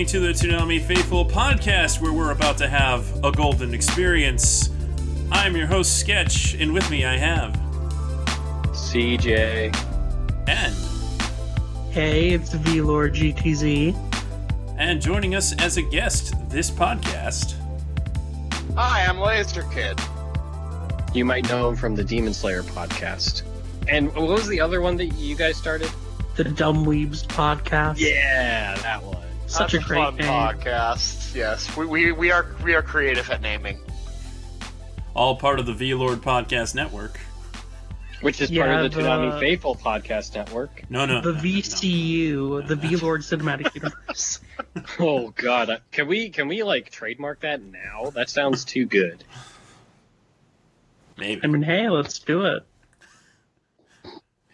Listening to the Toonami Faithful podcast, where we're about to have a golden experience. I'm your host, Sketch, and with me I have CJ. and Hey, it's VLord GTZ. and joining us as a guest this podcast. Hi, I'm Laser Kid. You might know him from the Demon Slayer podcast. And what was the other one that you guys started? The Dumb Weebs podcast. Yeah, that one. Such That's a great fun name. podcast. Yes, we, we, we are we are creative at naming. All part of the V Lord Podcast Network. Which is Yeah, part of the the- Toonami Faithful podcast network. No, no. The no, no. VCU, the VLord Cinematic Universe. Oh god, can we can we like trademark that now? That sounds too good. Maybe. I mean, hey, let's do it.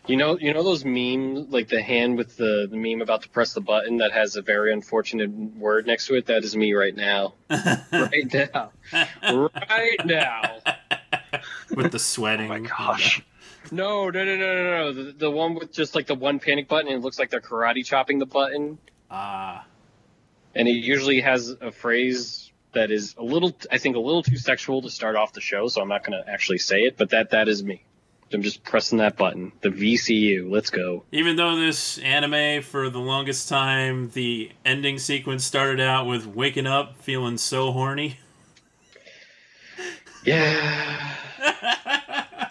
You know, you know those memes, like the hand with the, the meme about to press the button that has a very unfortunate word next to it. That is me right now, right now, right now. With the sweating. Oh my gosh. No, no, no, no, no, no. The, the one with just like the one panic button, and it looks like they're karate chopping the button, Ah. and it usually has a phrase that is a little, I think, a little too sexual to start off the show. So I'm not going to actually say it, but that that is me. I'm just pressing that button. The VCU. Let's go. Even though this anime, for the longest time, the ending sequence started out with waking up feeling so horny. Yeah.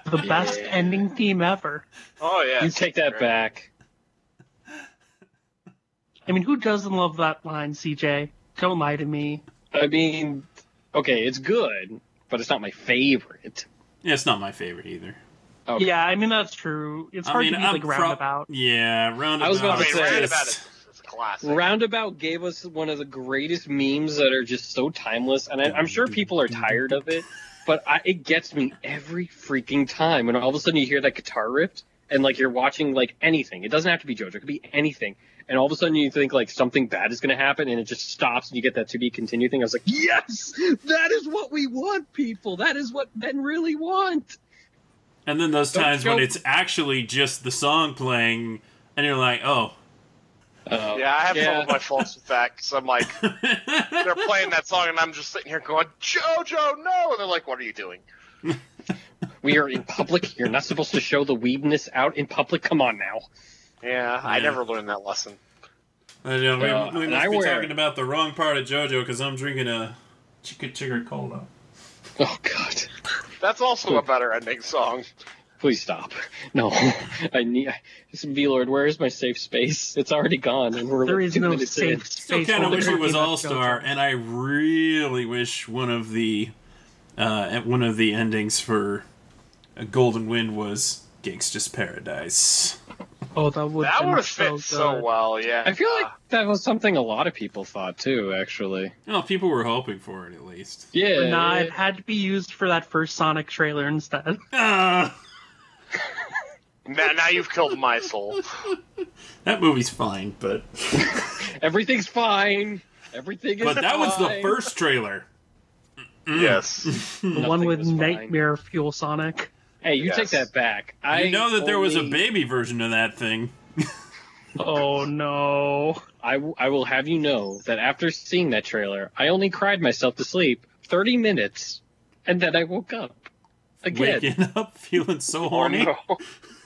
The best Yeah. ending theme ever. Oh yeah. You take that back. I mean, who doesn't love that line, CJ? Don't lie to me. I mean, okay, it's good, but it's not my favorite. Yeah, it's not my favorite either. Okay. Yeah, I mean, that's true. It's I hard mean, to be I'm like pro- roundabout. Yeah, roundabout. I was about to say- Roundabout is it's a classic. Roundabout gave us one of the greatest memes that are just so timeless, and I, I'm sure people are tired of it, but I, it gets me every freaking time. And all of a sudden, you hear that guitar riff, and like you're watching like anything. It doesn't have to be JoJo; it could be anything. And all of a sudden, you think like something bad is going to happen, and it just stops, and you get that to be continue thing. I was like, yes, that is what we want, people. That is what men really want. And then those Don't times when it's actually just the song playing, and you're like, oh. Uh, yeah, I have some Yeah. of my faults with that because I'm like, they're playing that song and I'm just sitting here going, JoJo, no! And they're like, what are you doing? we are in public. You're not supposed to show the weebness out in public. Come on now. Yeah, I Yeah. never learned that lesson. I know, we, Uh, we must I be wear- talking about the wrong part of JoJo because I'm drinking a Chica Chica Cola. Oh God. That's also a better ending song. Please stop. No, I need. V Lord, where is my safe space? It's already gone, and we're There like is two no minutes in. safe Still space. kind of wish it was All Star, and I really wish one of the uh, one of the endings for a Golden Wind was Gangsta's Paradise. Oh, that would That would have so fit so good. well, yeah. I feel like that was something a lot of people thought too. Actually, Well, people were hoping for it at least. yeah. But nah, it had to be used for that first Sonic trailer instead. Ah, Now, now you've killed my soul. that movie's fine, but Everything's fine. Everything is. but that was the first trailer. yes. The one with was fine. Nightmare Fuel Sonic. Hey, you Yes. take that back. I You know that there was a baby version of that thing. Oh no. I, w- I will have you know that after seeing that trailer, I only cried myself to sleep 30 minutes, and then I woke up again. Waking up feeling so Oh, horny. no.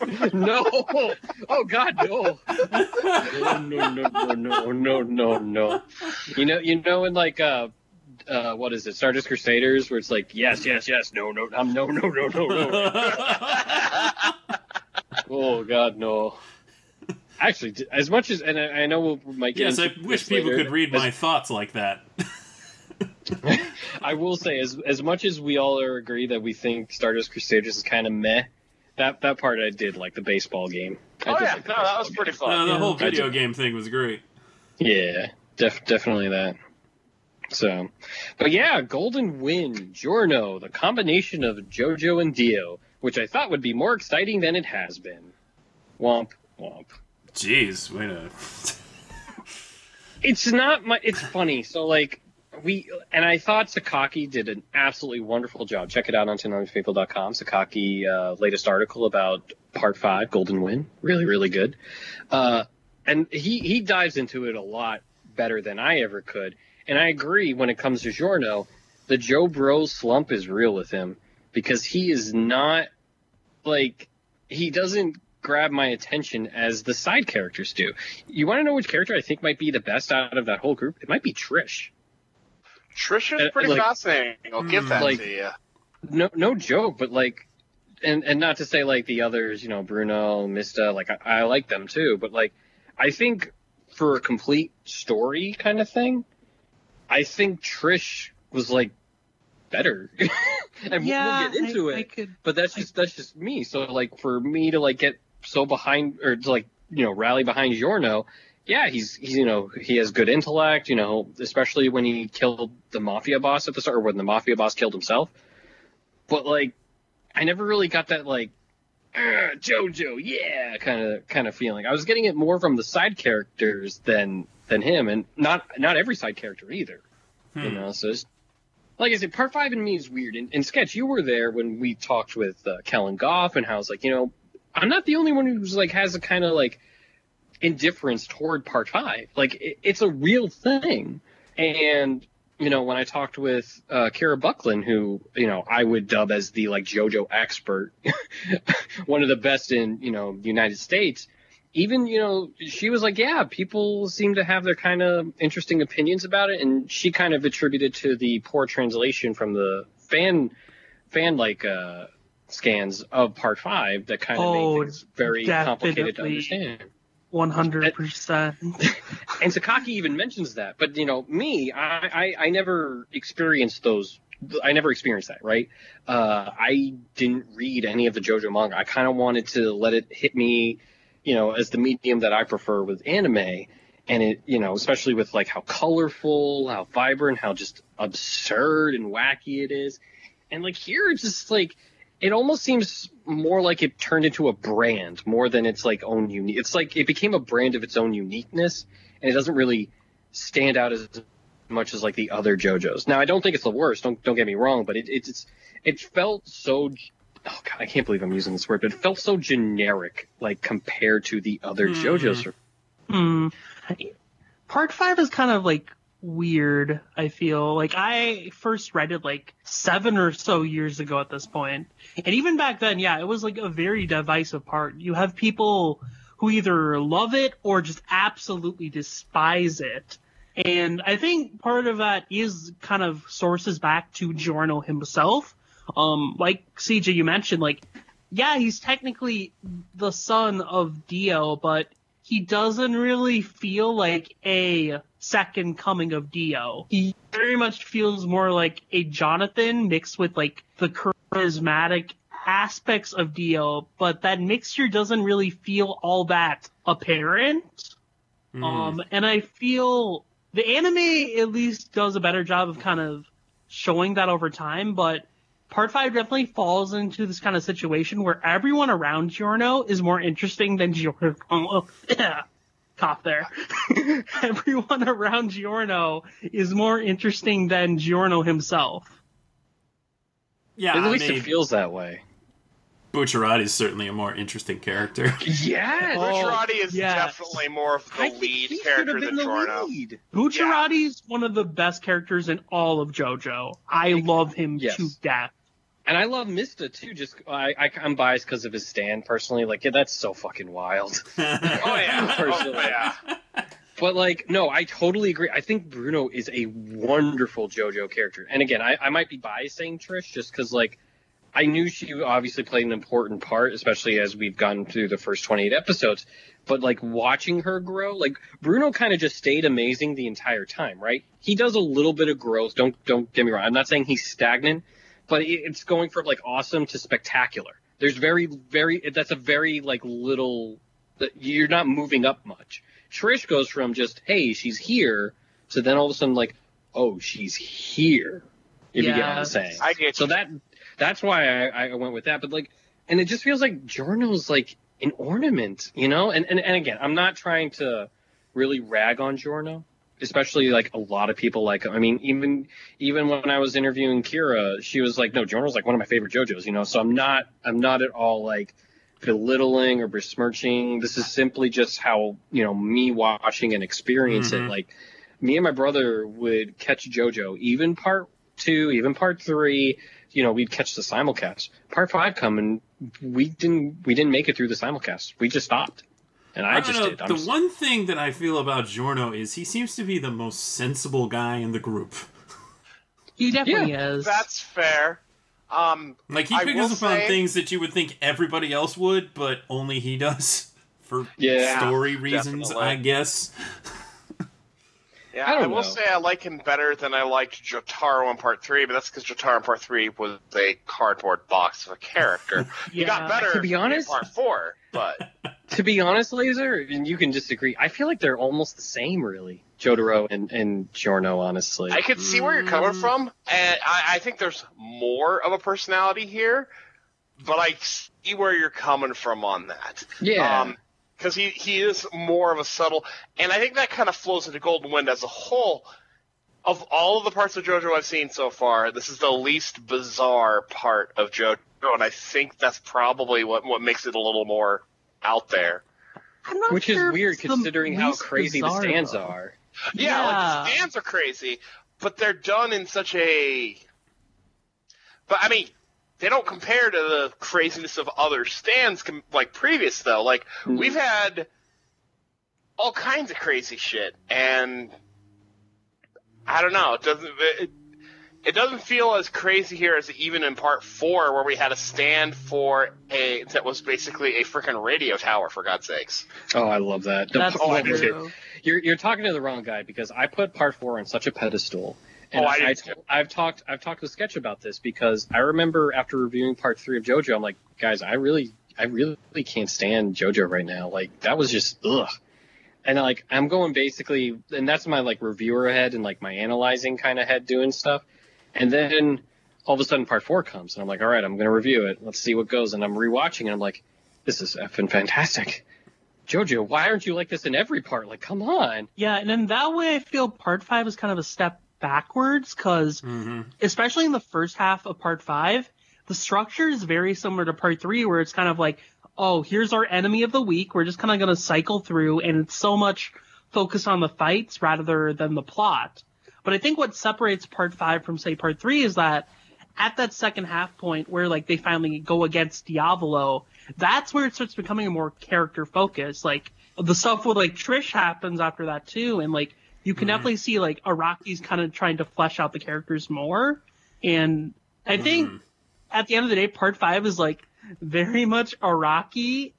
no! Oh God, no! No, no, no, no, no, no, no. You know, you know, in like uh, uh, what is it, Stardust Crusaders, where it's like yes, yes, yes, no, no, um, no, no, no, no, no. Oh God, no. Actually, as much as, and I, I know we'll, we might get yes, I wish this people later, could read as- my thoughts like that. I will say, as as much as we all are agree that we think Stardust Crusaders is kind of meh, that that part I did like the baseball game. I Oh yeah, like no, that was baseball pretty Uh, fun. the Yeah, whole video game thing was great. Yeah, def- definitely that. So, but yeah, Golden Wind, Giorno, the combination of JoJo and Dio, which I thought would be more exciting than it has been. Womp womp. Jeez, wait a. It's not my. It's funny. So like we and I thought Sakaki did an absolutely wonderful job. Check it out on ToonamiFaithful.com. Sakaki uh, latest article about Part Five, Golden Wind. Really, really good. Uh, and he he dives into it a lot better than I ever could. And I agree when it comes to Giorno, the Joe Bro slump is real with him because he is not like he doesn't grab my attention as the side characters do. You want to know which character I think might be the best out of that whole group? It might be Trish. Trish is Uh, pretty like- fascinating. I'll give that Like- to you. No, no joke, but like, and and not to say like the others, you know, Bruno, Mista, like I, I like them too, but like, I think for a complete story kind of thing, I think Trish was like better, and yeah, we'll get into I, it. I could. but that's just that's just me. So like for me to like get so behind or to like you know rally behind Giorno, yeah, he's he's you know he has good intellect, you know, especially when he killed the mafia boss at the start, or when the mafia boss killed himself. But like, I never really got that like. "Ah, JoJo, yeah, kind of kind of feeling. I was getting it more from the side characters than than him, and not not every side character either. You Hmm. know, so it's, like I said, part five in me is weird. And, and sketch, you were there when we talked with uh, Kellen Goff and how it's like, you know, I'm not the only one who's like has a kind of like indifference toward part five. Like it, it's a real thing. And you know, when I talked with uh, Kira Buckland, who you know I would dub as the like JoJo expert, one of the best in you know the United States. Even you know she was like, yeah, people seem to have their kind of interesting opinions about it, and she kind of attributed to the poor translation from the fan fan like uh, scans of part five that kind of Oh, made things very complicated to understand. One hundred percent. And Sakaki even mentions that. But you know, me, I, I, I never experienced those. I never experienced that, right? Uh, I didn't read any of the JoJo manga. I kind of wanted to let it hit me, you know, as the medium that I prefer with anime. And it, you know, especially with like how colorful, how vibrant, how just absurd and wacky it is. And like here, it's just like, it almost seems more like it turned into a brand more than its like own unique. It's like it became a brand of its own uniqueness, and it doesn't really stand out as much as like the other JoJos. Now, I don't think it's the worst. Don't don't get me wrong, but it it it's it felt so. Oh god, I can't believe I'm using this word, but it felt so generic, like compared to the other Hmm. JoJos. Hmm. Part five is kind of like weird, I feel. Like I first read it like seven or so years ago at this. And even back then, yeah, it was like a very divisive part. You have people who either love it or just absolutely despise it. And I think part of that is kind of sources back to Giorno himself. Um, like CJ, you mentioned, like, yeah, he's technically the son of Dio, but he doesn't really feel like a second coming of Dio. He very much feels more like a Jonathan mixed with like the charismatic aspects of Dio, but that mixture doesn't really feel all that apparent. Hmm. Um, and I feel the anime at least does a better job of kind of showing that over time, but part five definitely falls into this kind of situation where everyone around Giorno is more interesting than Giorno. Cough there. everyone around Giorno is more interesting than Giorno himself. yeah, At I least mean, it feels that way. Bucciarati is certainly a more interesting character. Yes. Oh, Bucciarati is yes. definitely more of the I think lead he character been than the Giorno. lead. Bucciarati's one of the best characters in all of JoJo. I love him Yes. to death. And I love Mista too. Just I, I I'm biased because of his stand personally. Like yeah, that's so fucking wild. Oh yeah, oh Personally. yeah. But like, no, I totally agree. I think Bruno is a wonderful JoJo character. And again, I, I might be biased saying Trish just because like I knew she obviously played an important part, especially as we've gone through the first 28 episodes. But like watching her grow, like Bruno kind of just stayed amazing the entire time, right? He does a little bit of growth. Don't don't get me wrong. I'm not saying he's stagnant, but it- it's going from like awesome to spectacular. There's very very that's a very like little that you're not moving up much. Trish goes from just hey she's here to then all of a sudden like oh she's here. If you get what Yeah. I'm saying. I get So that that's why I, I went with that. But like, and it just feels like Giorno's like an ornament, you know. And and, and again, I'm not trying to really rag on Giorno, especially like a lot of people like. I mean, even even when I was interviewing Kira, she was like, "No, Giorno's like one of my favorite JoJos," you know. So I'm not I'm not at all like belittling or besmirching. This is simply just how you know me watching and experience Mhm. it. Like me and my brother would catch JoJo, even part two, even part three. You know, we'd catch the simulcast. Part five come and we didn't we didn't make it through the simulcast. We just stopped, and I, I, don't just know. did. I'm The just- one thing that I feel about Giorno is he seems to be the most sensible guy in the group. He definitely is. That's fair. Um, Like he I picks up on say- things that you would think everybody else would, but only he does for Yeah, story reasons, definitely. I guess. yeah, I I, don't will know. say I like him better than I liked Jotaro in Part Three, but that's because Jotaro in Part Three was a cardboard box of a character. He got better To be honest- in Part Four, but to be honest, Laser, and you can disagree. I feel like they're almost the same, really. Jotaro and and Giorno, honestly. I can see where you're coming Mm. from, and I, I think there's more of a personality here, but I see where you're coming from on that. yeah. because he he is more of a subtle, and I think that kind of flows into Golden Wind as a whole. Of all of the parts of JoJo I've seen so far, this is the least bizarre part of JoJo, and I think that's probably what what makes it a little more out there. I'm not Which sure is weird considering how crazy bizarre, the stands though. are. Yeah, like the stands are crazy, but they're done in such a. But I mean, they don't compare to the craziness of other stands com- like previous though. Like hmm. we've had all kinds of crazy shit, and I don't know. It doesn't. It, it doesn't feel as crazy here as even in part four, where we had a stand for a that was basically a freaking radio tower. For God's sakes! Oh, I love that. That's Oh, I do true. You're you're talking to the wrong guy because I put part four on such a pedestal. Oh, and Oh, I I, did too. I've talked I've talked with Sketch about this because I remember after reviewing part three of JoJo, I'm like, guys, I really I really can't stand JoJo right now. Like that was just ugh. And like I'm going basically, and that's my like reviewer head and like my analyzing kind of head doing stuff. And then all of a sudden part four comes, and I'm like, all right, I'm gonna review it. Let's see what goes. And I'm rewatching, and I'm like, this is effing fantastic. JoJo, why aren't you like this in every part? Like, come on. Yeah, and in that way, I feel part five is kind of a step backwards because, hmm especially in the first half of part five, the structure is very similar to part three, where it's kind of like, oh, here's our enemy of the week. We're just kind of going to cycle through, and it's so much focus on the fights rather than the plot. But I think what separates part five from, say, part three is that at that second half point where like they finally go against Diavolo, that's where it starts becoming a more character focus. Like the stuff with like Trish happens after that too, and like you can Mhm. definitely see like Araki's kind of trying to flesh out the characters more. And I think Mhm. at the end of the day, part five is like very much Araki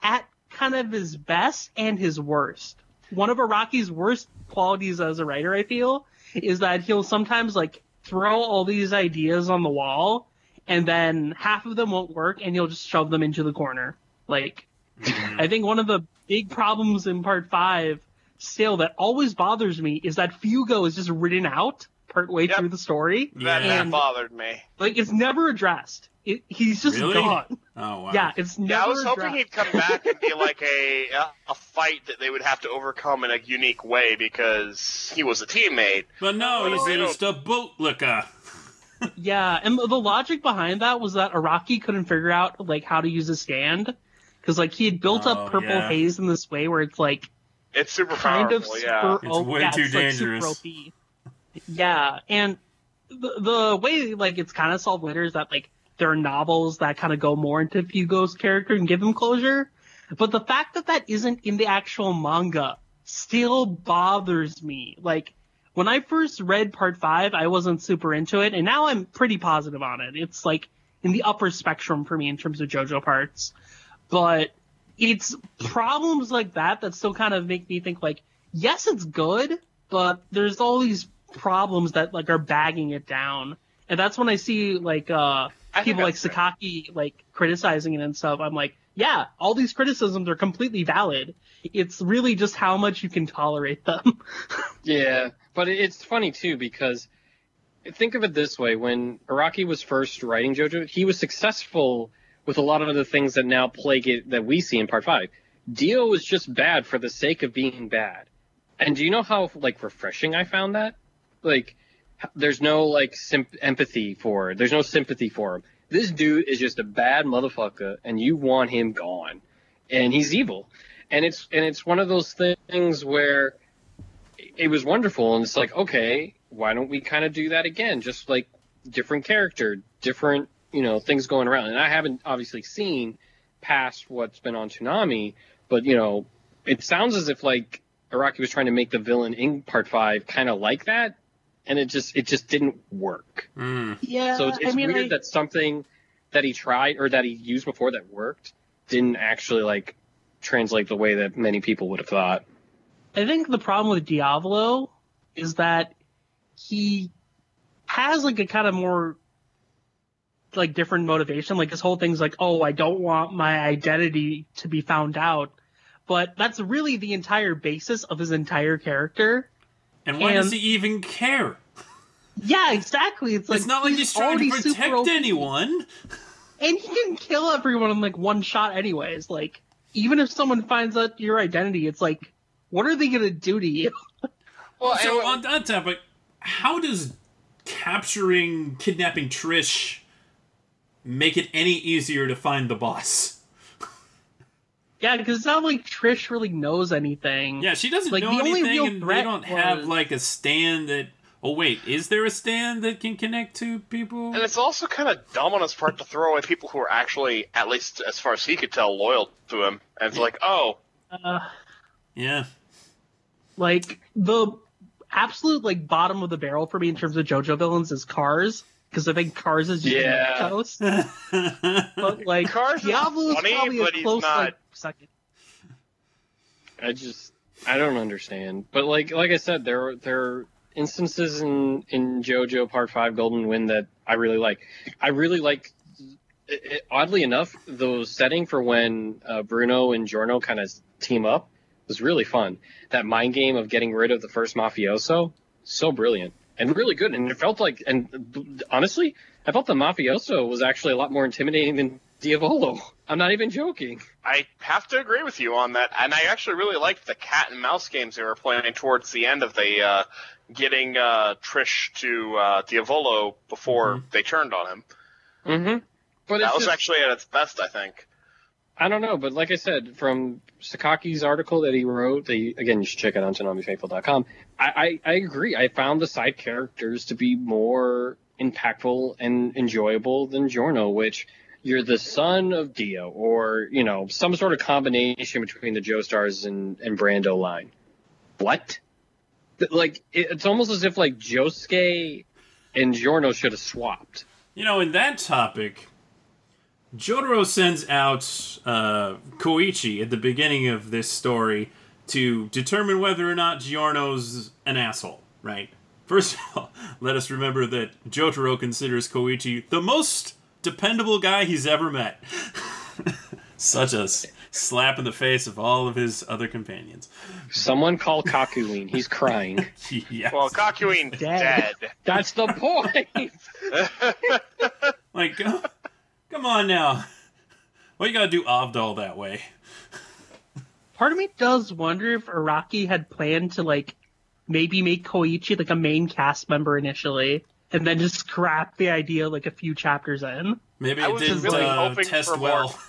at kind of his best and his worst. One of Araki's worst qualities as a writer, I feel, is that he'll sometimes like throw all these ideas on the wall and then half of them won't work and he'll just shove them into the corner. Like, Mhm. I think one of the big problems in part five still that always bothers me is that Fugo is just written out partway Yep. through the story. That, Yeah. that bothered me. Like, it's never addressed. It, he's just Really? gone. Oh wow. Yeah, it's never Yeah, I was hoping addressed. he'd come back and be like a a fight that they would have to overcome in a unique way because he was a teammate. But no, he's Oh, just a bootlicker. Yeah, and the the logic behind that was that Araki couldn't figure out like how to use his stand because like he had built Oh, up purple yeah. haze in this way where it's like It's super kind powerful, of yeah. super It's way yeah, too it's, dangerous. OP. Yeah, and the the way like it's kind of solved later is that like there are novels that kind of go more into Fugo's character and give him closure, but the fact that that isn't in the actual manga still bothers me. Like when I first read part five, I wasn't super into it, and now I'm pretty positive on it. It's like in the upper spectrum for me in terms of JoJo parts, but it's problems like that that still kind of make me think like, yes, it's good, but there's all these problems that like are bagging it down, and that's when I see like uh I people like. Sakaki like criticizing it and stuff. I'm like, yeah, all these criticisms are completely valid. It's really just how much you can tolerate them. Yeah, but it's funny too because think of it this way: when Araki was first writing JoJo, he was successful with a lot of the things that now plague it that we see in Part Five. Dio was just bad for the sake of being bad. And do you know how like refreshing I found that? Like, there's no like empathy for it. There's no sympathy for him. This dude is just a bad motherfucker, and you want him gone, and he's evil. And it's and it's one of those things where it was wonderful and it's like okay why don't we kind of do that again just like different character different you know things going around and i haven't obviously seen past what's been on Toonami but you know it sounds as if like araki was trying to make the villain in part five kind of like that and it just it just didn't work Mm. yeah, so it's, it's I mean, weird I- that something that he tried or that he used before that worked didn't actually like translate the way that many people would have thought I think the problem with Diavolo is that he has like a kind of more like different motivation. Like his whole thing's like, oh, I don't want my identity to be found out. But that's really the entire basis of his entire character. And why And- does he even care? Yeah, exactly. It's like it's not like he's trying to super protect anyone. and he can kill everyone in like one shot anyways. Like even if someone finds out your identity, it's like, what are they gonna do to you? Well, So and- on that topic, how does capturing, kidnapping Trish make it any easier to find the boss? Yeah, because it's not like Trish really knows anything. Yeah, she doesn't Like, know the only anything, real and they don't have was- like a stand that. Oh wait, is there a stand that can connect to people? And it's also kind of dumb on his part to throw away people who are actually, at least as far as he could tell, loyal to him. And it's like, oh, Uh, Yeah, like the absolute like bottom of the barrel for me in terms of JoJo villains is Kars, because I think Kars is just Yeah. toast. But like Kars is Diablo is funny, probably but a he's close not- like second. I just I don't understand. But like like I said, there are there are instances in in JoJo Part Five Golden Wind that I really like. I really like. It, oddly enough, the setting for when uh, Bruno and Giorno kind of team up was really fun. That mind game of getting rid of the first mafioso, so brilliant and really good. And it felt like, and honestly, I felt the mafioso was actually a lot more intimidating than Diavolo. I'm not even joking. I have to agree with you on that. And I actually really liked the cat and mouse games they were playing towards the end of the uh, getting uh, Trish to uh, Diavolo before they turned on him. Mm-hmm. But That it's was just- actually at its best, I think. I don't know, but like I said, from Sakaki's article that he wrote, that you, again, you should check it out on ToonamiFaithful.com. I, I, I agree. I found the side characters to be more impactful and enjoyable than Giorno, which you're the son of Dio, or, you know, some sort of combination between the Joestars and, and Brando line. What? Like, it, it's almost as if, like, Josuke and Giorno should have swapped. You know, in that topic, Jotaro sends out uh, Koichi at the beginning of this story to determine whether or not Giorno's an asshole, right? First of all, let us remember that Jotaro considers Koichi the most dependable guy he's ever met. Such a slap in the face of all of his other companions. Someone call Kakyoin. He's crying. yes. Well, Kakyoin's Dead. dead. That's the point. like, go- come on now. Why you gotta do Avdol that way? Part of me does wonder if Araki had planned to like maybe make Koichi like a main cast member initially, and then just scrap the idea like a few chapters in. Maybe I it was didn't really uh, test well.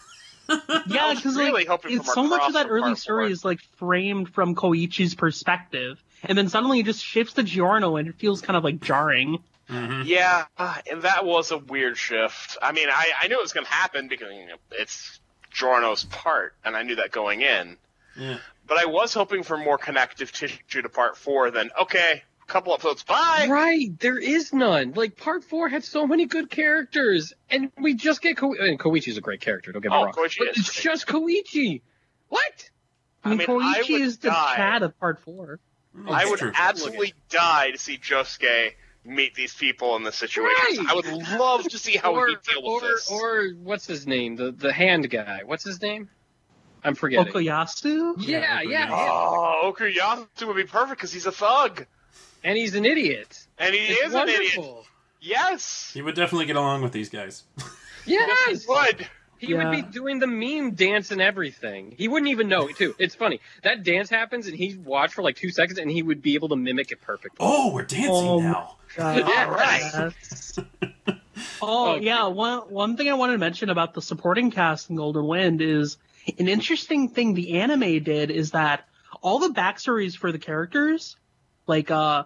Yeah, because really like it's so much of that early story is like framed from Koichi's perspective, and then suddenly it just shifts to Giorno, and it feels kind of like jarring. Yeah, uh, and that was a weird shift. I mean, I, I knew it was going to happen because you know, it's Giorno's part, and I knew that going in. Yeah. But I was hoping for more connective tissue to part four than, okay, a couple episodes, bye! right, there is none. Like part four had so many good characters, and we just get Ko- and Koichi's a great character. Don't get me Oh, wrong, Koichi but is it's great. just Koichi. What? I mean, I mean, I Koichi would is the die. Chad of part four. Mm. I would true. absolutely die to see Josuke meet these people in this situation. Right. I would love to see how or, he deal with or, this. or what's his name? The the hand guy. What's his name? I'm forgetting. Okuyasu? Yeah, Yeah, yeah, oh, Okuyasu would be perfect because he's a thug and he's an idiot. and he It's is an idiot. Yes, He would definitely get along with these guys. Yes, he would. He would be doing the meme dance and everything. He wouldn't even know it too. It's funny that dance happens and he'd watch for like two seconds and he would be able to mimic it perfectly. Oh, we're dancing Oh, now. God, Yeah, right. oh Oh, yeah, one one thing I wanted to mention about the supporting cast in Golden Wind is an interesting thing the anime did is that all the backstories for the characters, like uh,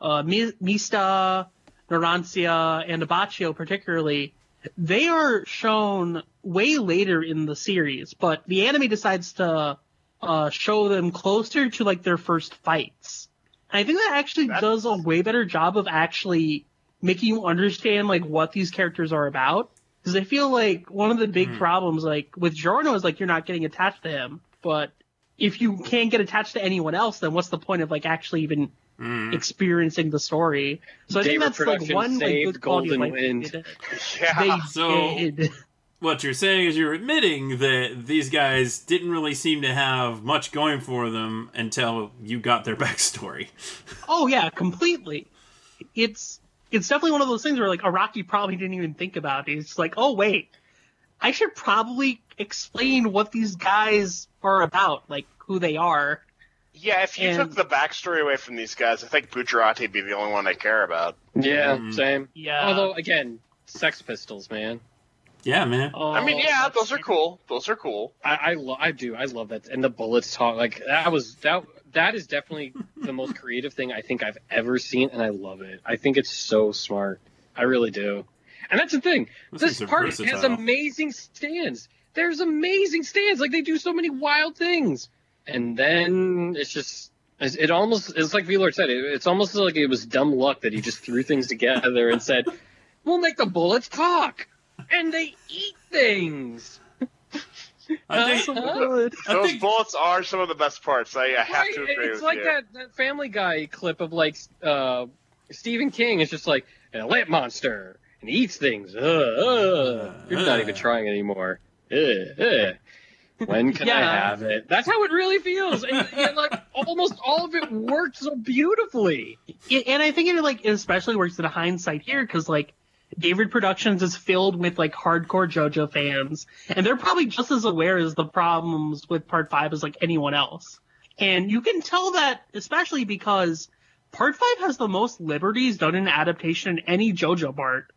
uh, Mista, Narancia, and Abbacchio particularly, they are shown way later in the series, but the anime decides to uh, show them closer to like their first fights. And I think that actually That's- does a way better job of actually making you understand like what these characters are about. Because I feel like one of the big Hmm. problems like with Giorno is like you're not getting attached to him, but if you can't get attached to anyone else, then what's the point of like actually even Mm. experiencing the story? So I think that's like one like, saved good quality of Golden life Wind. they did. Yeah. They So- did. What you're saying is you're admitting that these guys didn't really seem to have much going for them until you got their backstory. Oh yeah, completely. It's it's definitely one of those things where like Araki probably didn't even think about it. It's like, oh wait, I should probably explain what these guys are about, like who they are. Yeah, if you And- took the backstory away from these guys, I think Bucciarati would be the only one I care about. Yeah, Mm. same. Yeah. Although again, Sex Pistols, man. Yeah, man. Oh, I mean, yeah, those are cool. Those are cool. I I, lo- I do I love that and the bullets talk like that was that that is definitely the most creative thing I think I've ever seen and I love it. I think it's so smart. I really do. And that's the thing. Those this things part has amazing stands. There's amazing stands. Like they do so many wild things. And then it's just it almost it's like VLord said. It, it's almost like it was dumb luck that he just threw things together and said, "We'll make the bullets talk." And they eat things. I think so Huh? good. I Those think- bullets are some of the best parts. I, I have Right, to agree it's with like you. that, that Family Guy clip of like uh, Stephen King. It's just like a lamp monster and he eats things. Uh, uh. You're not even trying anymore. Uh, uh. When can I have it? That's how it really feels. And, and like almost all of it worked so beautifully. And I think it like it especially works in hindsight here because like David Productions is filled with like hardcore JoJo fans, and they're probably just as aware as the problems with Part Five as like anyone else. And you can tell that especially because Part Five has the most liberties done in adaptation in any JoJo part.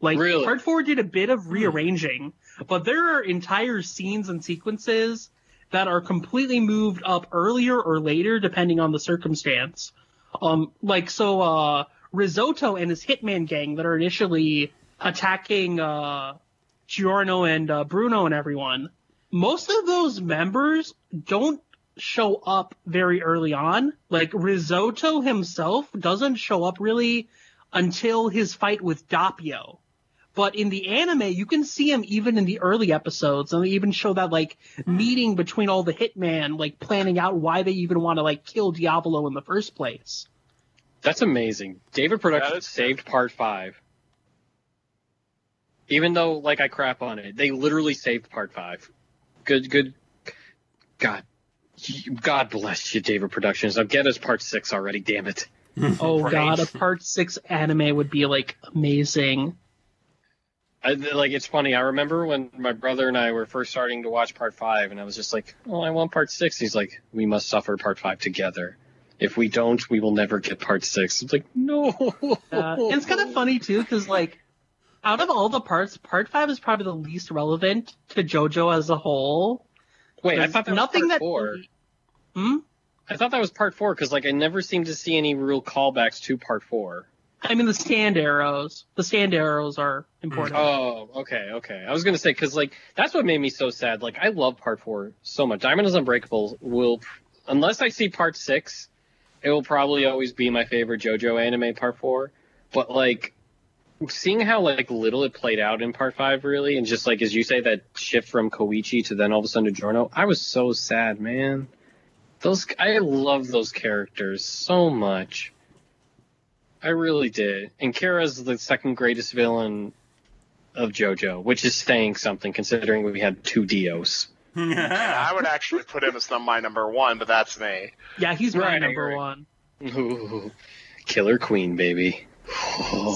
Like Really? Part Four did a bit of rearranging, but there are entire scenes and sequences that are completely moved up earlier or later depending on the circumstance. Um, like so, uh, Risotto and his hitman gang that are initially attacking uh, Giorno and uh, Bruno and everyone. Most of those members don't show up very early on. Like Risotto himself doesn't show up really until his fight with Doppio. But in the anime, you can see him even in the early episodes, and they even show that like hmm. meeting between all the hitman, like planning out why they even want to like kill Diavolo in the first place. That's amazing. David Productions That is- saved Part Five. Even though, like, I crap on it, they literally saved Part Five. Good, good. God, God bless you, David Productions. Now get us Part Six already. Damn it. Oh Right. god, a part six anime would be like amazing. I, like it's funny. I remember when my brother and I were first starting to watch Part Five, and I was just like, "Oh, I want Part 6. He's like, "We must suffer Part Five together. If we don't, we will never get Part 6. It's like, no. Uh, it's kind of funny too, because like, out of all the parts, part five is probably the least relevant to JoJo as a whole. Wait, I thought that nothing was Part that. Four. Hmm. I thought that was Part Four because like I never seemed to see any real callbacks to Part Four. I mean, the stand arrows. The stand arrows are important. Mm. Oh, okay, okay. I was gonna say because like that's what made me so sad. Like I love Part Four so much. Diamond is Unbreakable will, unless I see Part Six, it will probably always be my favorite JoJo anime. Part Four, but like seeing how like little it played out in Part Five, really, and just like as you say that shift from Koichi to then all of a sudden to Giorno, I was so sad, man. Those I love those characters so much. I really did. And Kira's the second greatest villain of JoJo, which is saying something considering we had two Dios. I would actually put him as my number one, but that's me. Yeah, he's my Right, number agree. one. Ooh, Killer Queen, baby.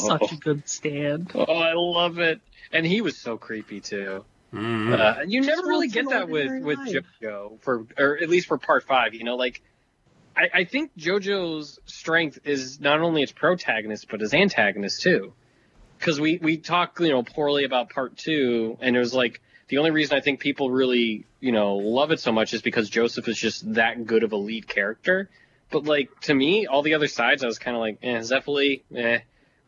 Such a good stand. Oh, I love it. And he was so creepy too. Mhm. Uh, and you Just never really get that with with life. JoJo for, or at least for part five. You know, like I, I think JoJo's strength is not only its protagonist but its antagonist too. Because we we talk you know poorly about part two, and it was like the only reason I think people really you know love it so much is because Joseph is just that good of a lead character. But like to me, all the other sides, I was kind of like, eh, Zephyr, eh,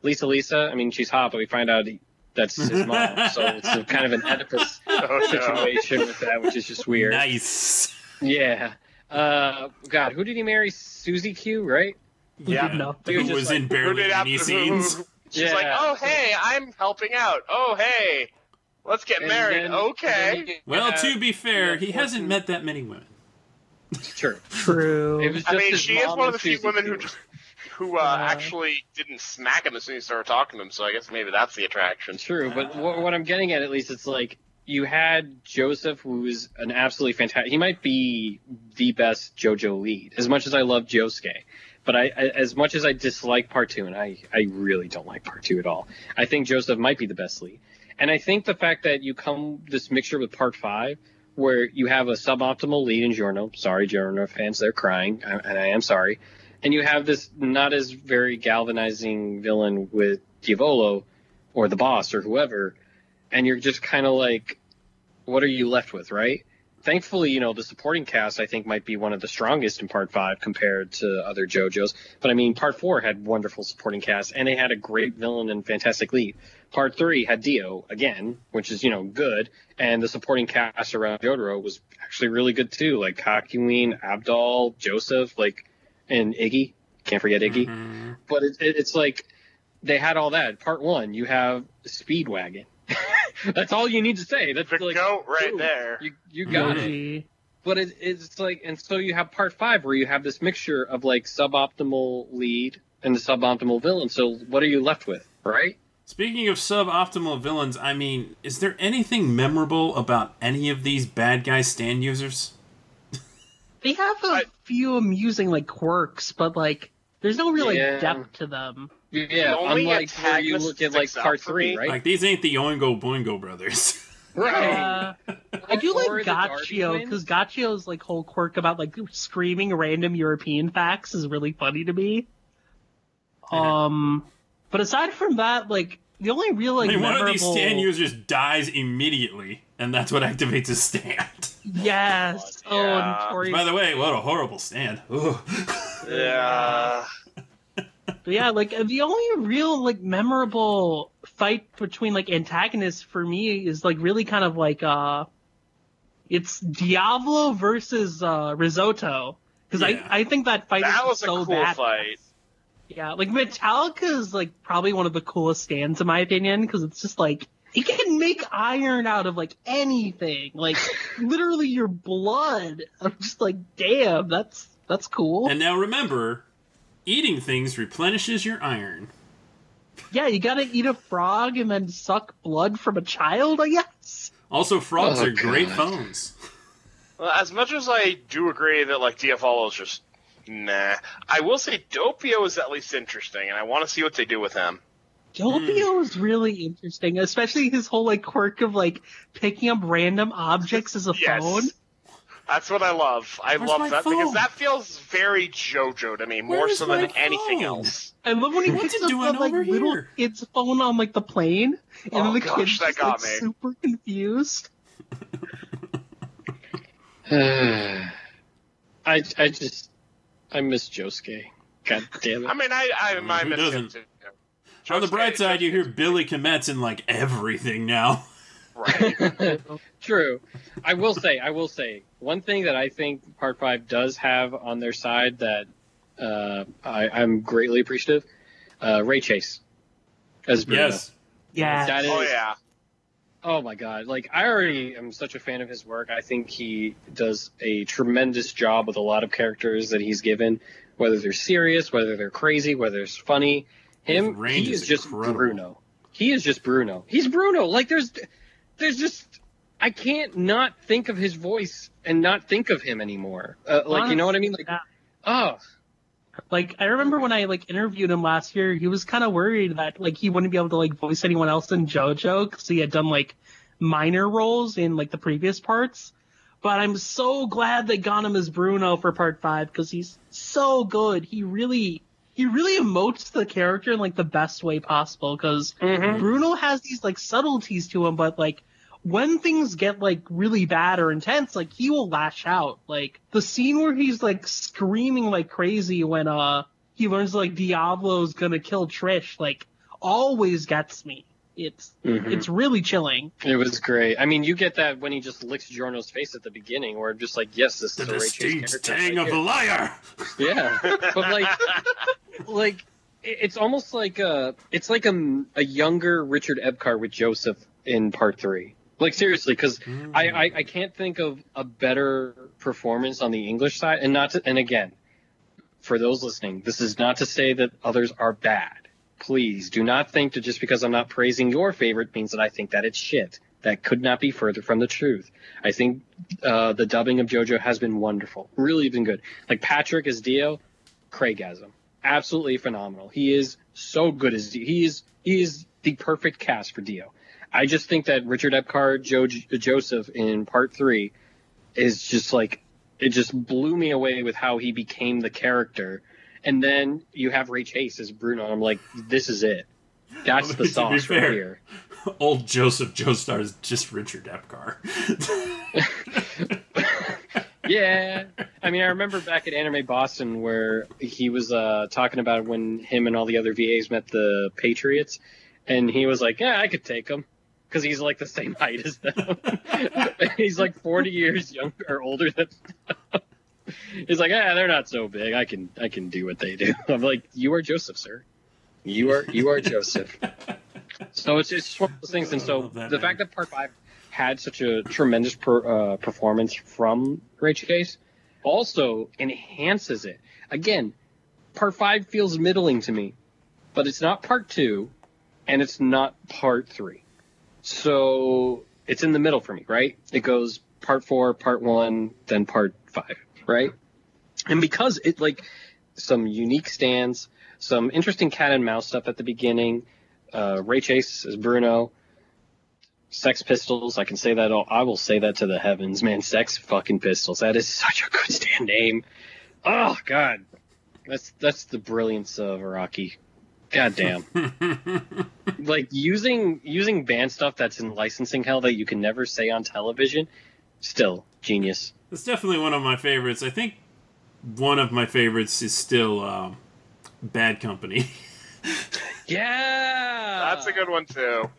Lisa, Lisa. I mean, she's hot, but we find out that's his mom, so it's a, kind of an Oedipus Oh, no. situation with that, which is just weird. Nice. Yeah. Uh, God, who did he marry? Susie Q, right? Yeah. did nothing. He was Who was in like- Who barely any after- scenes. She's Yeah. like, oh hey, I'm helping out. Oh hey, let's get And married. then- okay. and then you Well, had- to be fair, yeah, he hasn't met that many women. True. True. It was I mean, she is one of the few women Q. who just who uh, Yeah. actually didn't smack him as soon as he started talking to him. So I guess maybe that's the attraction. True, but what, what I'm getting at, at least, it's like you had Joseph, who's an absolutely fantastic. He might be the best JoJo lead, as much as I love Josuke. But I, as much as I dislike part two, and I, I really don't like part two at all, I think Joseph might be the best lead. And I think the fact that you come this mixture with part five, where you have a suboptimal lead in Giorno. Sorry, Giorno fans, they're crying, and I am sorry. And you have this not as very galvanizing villain with Diavolo, or the boss, or whoever, and you're just kind of like, what are you left with, right? Thankfully, you know, the supporting cast I think might be one of the strongest in part five compared to other JoJo's. But I mean, part four had wonderful supporting cast, and they had a great villain and fantastic lead. Part three had Dio again, which is you know good, and the supporting cast around Jotaro was actually really good too, like Kakyoin, Avdol, Joseph, like, and Iggy. Can't forget Iggy. Mhm. But it, it, it's like they had all that. Part one, you have Speedwagon. That's all you need to say. That's The like goat right ooh, there. You you got it. Gee. But it, it's like, and so you have part five where you have this mixture of like suboptimal lead and the suboptimal villain. So what are you left with, right? Speaking of suboptimal villains, I mean, is there anything memorable about any of these bad guy stand users? They have a I- few amusing like quirks, but like there's no real like Yeah. depth to them. Yeah, The only unlike where you look at like sticks part three, right? Like these ain't the Oingo Boingo brothers. right. Uh, I do like Or the D'Arby Ghiaccio because Ghiaccio's like whole quirk about like screaming random European facts is really funny to me. Um, but aside from that, like the only real I like mean, one of these stand users dies immediately, and that's what activates his stand. yes, Yeah. oh notorious. By the way, what a horrible stand. Ooh. Yeah. But yeah, like the only real like memorable fight between like antagonists for me is like really kind of like uh it's Diablo versus uh Risotto because Yeah. I I think that fight That is was a so cool bad. fight. Yeah, like Metallica is like probably one of the coolest stands in my opinion because it's just like he can make iron out of like anything, like literally your blood. I'm just like, damn, that's that's cool. And now remember, eating things replenishes your iron. yeah, you gotta eat a frog and then suck blood from a child, I guess. Also, frogs Oh, are great God. phones. Well, as much as I do agree that like Diavolo is just nah, I will say Doppio is at least interesting, and I want to see what they do with him. Doppio hmm. is really interesting, especially his whole like quirk of like picking up random objects as a Yes. phone. That's what I love. I Where's love that phone? because that feels very JoJo to me, more Where's so than my anything else. I love when he What's picks it up the like over little here? kid's phone on like the plane, and Oh, then the gosh, kid's that just, like, me. super confused. I I just I miss Josuke. God damn it. I mean, I I, I Who miss him doesn't? too. On the bright side, you hear Billy Kametz in like everything now. right. True. I will say, I will say, one thing that I think Part 5 does have on their side that uh, I, I'm greatly appreciative uh, Ray Chase. As Bruno. Yes. Yeah, That is, Oh yeah. oh my god. Like, I already am such a fan of his work. I think he does a tremendous job with a lot of characters that he's given, whether they're serious, whether they're crazy, whether it's funny. Him, he is is just incredible. Bruno. He is just Bruno. He's Bruno. Like there's, there's just I can't not think of his voice and not think of him anymore. Uh, like you know what I mean? Like Yeah. oh, Like I remember when I like interviewed him last year, he was kind of worried that like he wouldn't be able to like voice anyone else in JoJo because he had done like minor roles in like the previous parts. But I'm so glad they got him as Bruno for part five because he's so good. He really, he really emotes the character in like the best way possible because Mhm. Bruno has these like subtleties to him, but like when things get like really bad or intense, like he will lash out. Like the scene where he's like screaming like crazy when uh he learns like Diavolo's gonna kill Trish, like always gets me. It's Mhm. it's really chilling. it was great. I mean, you get that when he just licks Giorno's face at the beginning, where I'm just like, yes, this The is a Ray Chase distinct character. tang right of the here. liar. Yeah, but like, like it's almost like a, it's like a, a younger Richard Epcar with Joseph in part three. Like seriously, because I, I I can't think of a better performance on the English side, and not to, and again, for those listening, this is not to say that others are bad. Please do not think that just because I'm not praising your favorite means that I think that it's shit. That could not be further from the truth. I think uh, the dubbing of JoJo has been wonderful, really been good. Like Patrick as Dio, Craigasm, absolutely phenomenal. He is so good as Dio. He is he is the perfect cast for Dio. I just think that Richard Epcar, Joe, Joseph in part three is just like it just blew me away with how he became the character. And then you have Ray Chase as Bruno. and I'm like, this is it. That's the sauce right fair. here. Old Joseph Joestar is just Richard Epcar. yeah. I mean, I remember back at Anime Boston where he was uh, talking about when him and all the other VAs met the Patriots, and he was like, "Yeah, I could take them." Because he's like the same height as them. he's like 40 years younger or older than them. He's like, ah, they're not so big. I can, I can do what they do. I'm like, you are Joseph, sir. You are, you are Joseph. So it's, it's just one of those things. And so that, the man. fact that part five had such a tremendous per, uh, performance from Ray Chase also enhances it. Again, part five feels middling to me, but it's not part two, and it's not part three. So it's in the middle for me, right? It goes part four, part one, then part five, right? And because it like some unique stands, some interesting cat and mouse stuff at the beginning. Uh, Ray Chase is Bruno. Sex Pistols, I can say that. All, I will say that to the heavens, man. Sex fucking Pistols. That is such a good stand name. Oh God, that's that's the brilliance of Araki. God damn. like using using band stuff that's in licensing hell that you can never say on television. Still genius. It's definitely one of my favorites. I think one of my favorites is still um, Bad Company. Yeah, That's a good one too.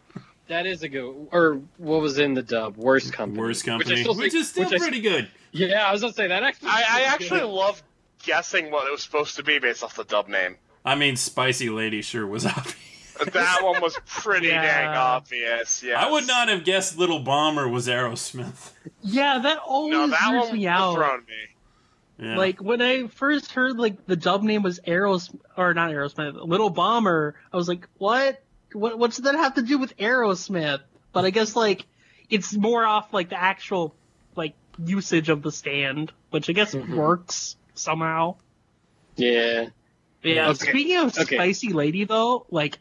That is a good. Or what was in the dub? Worst company. Worst Company, which think- is still which I- pretty good. Yeah, I was gonna say that actually. I, I actually good. love guessing what it was supposed to be based off the dub name. I mean, Spicy Lady sure was obvious. That one was pretty Yeah. dang obvious. Yeah. I would not have guessed Little Bomber was Aerosmith. Yeah, that always No, that weirds one me was out. thrown me. Yeah. Like when I first heard like the dub name was Aerosmith or not Aerosmith, Little Bomber, I was like, what? What? What does that have to do with Aerosmith? But I guess like it's more off like the actual like usage of the stand, which I guess Mhm. works somehow. Yeah. But yeah. Okay. Speaking of Okay. Spicy Lady though, like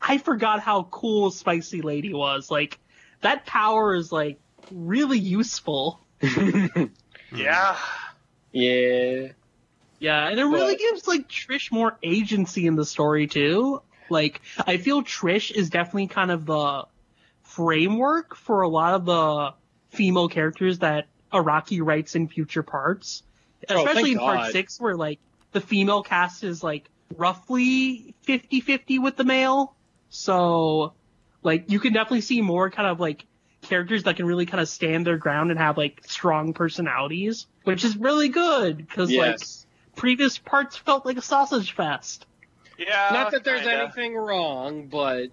I forgot how cool Spicy Lady was. Like that power is like really useful. Yeah. yeah. Yeah, and it really But- gives like Trish more agency in the story too. Like I feel Trish is definitely kind of the framework for a lot of the female characters that Araki writes in future parts. Oh, Especially thank in part 6 where like the female cast is like roughly 50-50 with the male. So like you can definitely see more kind of like characters that can really kind of stand their ground and have like strong personalities, which is really good because like previous parts felt like a sausage fest. Yeah. Not that there's kinda. anything wrong, but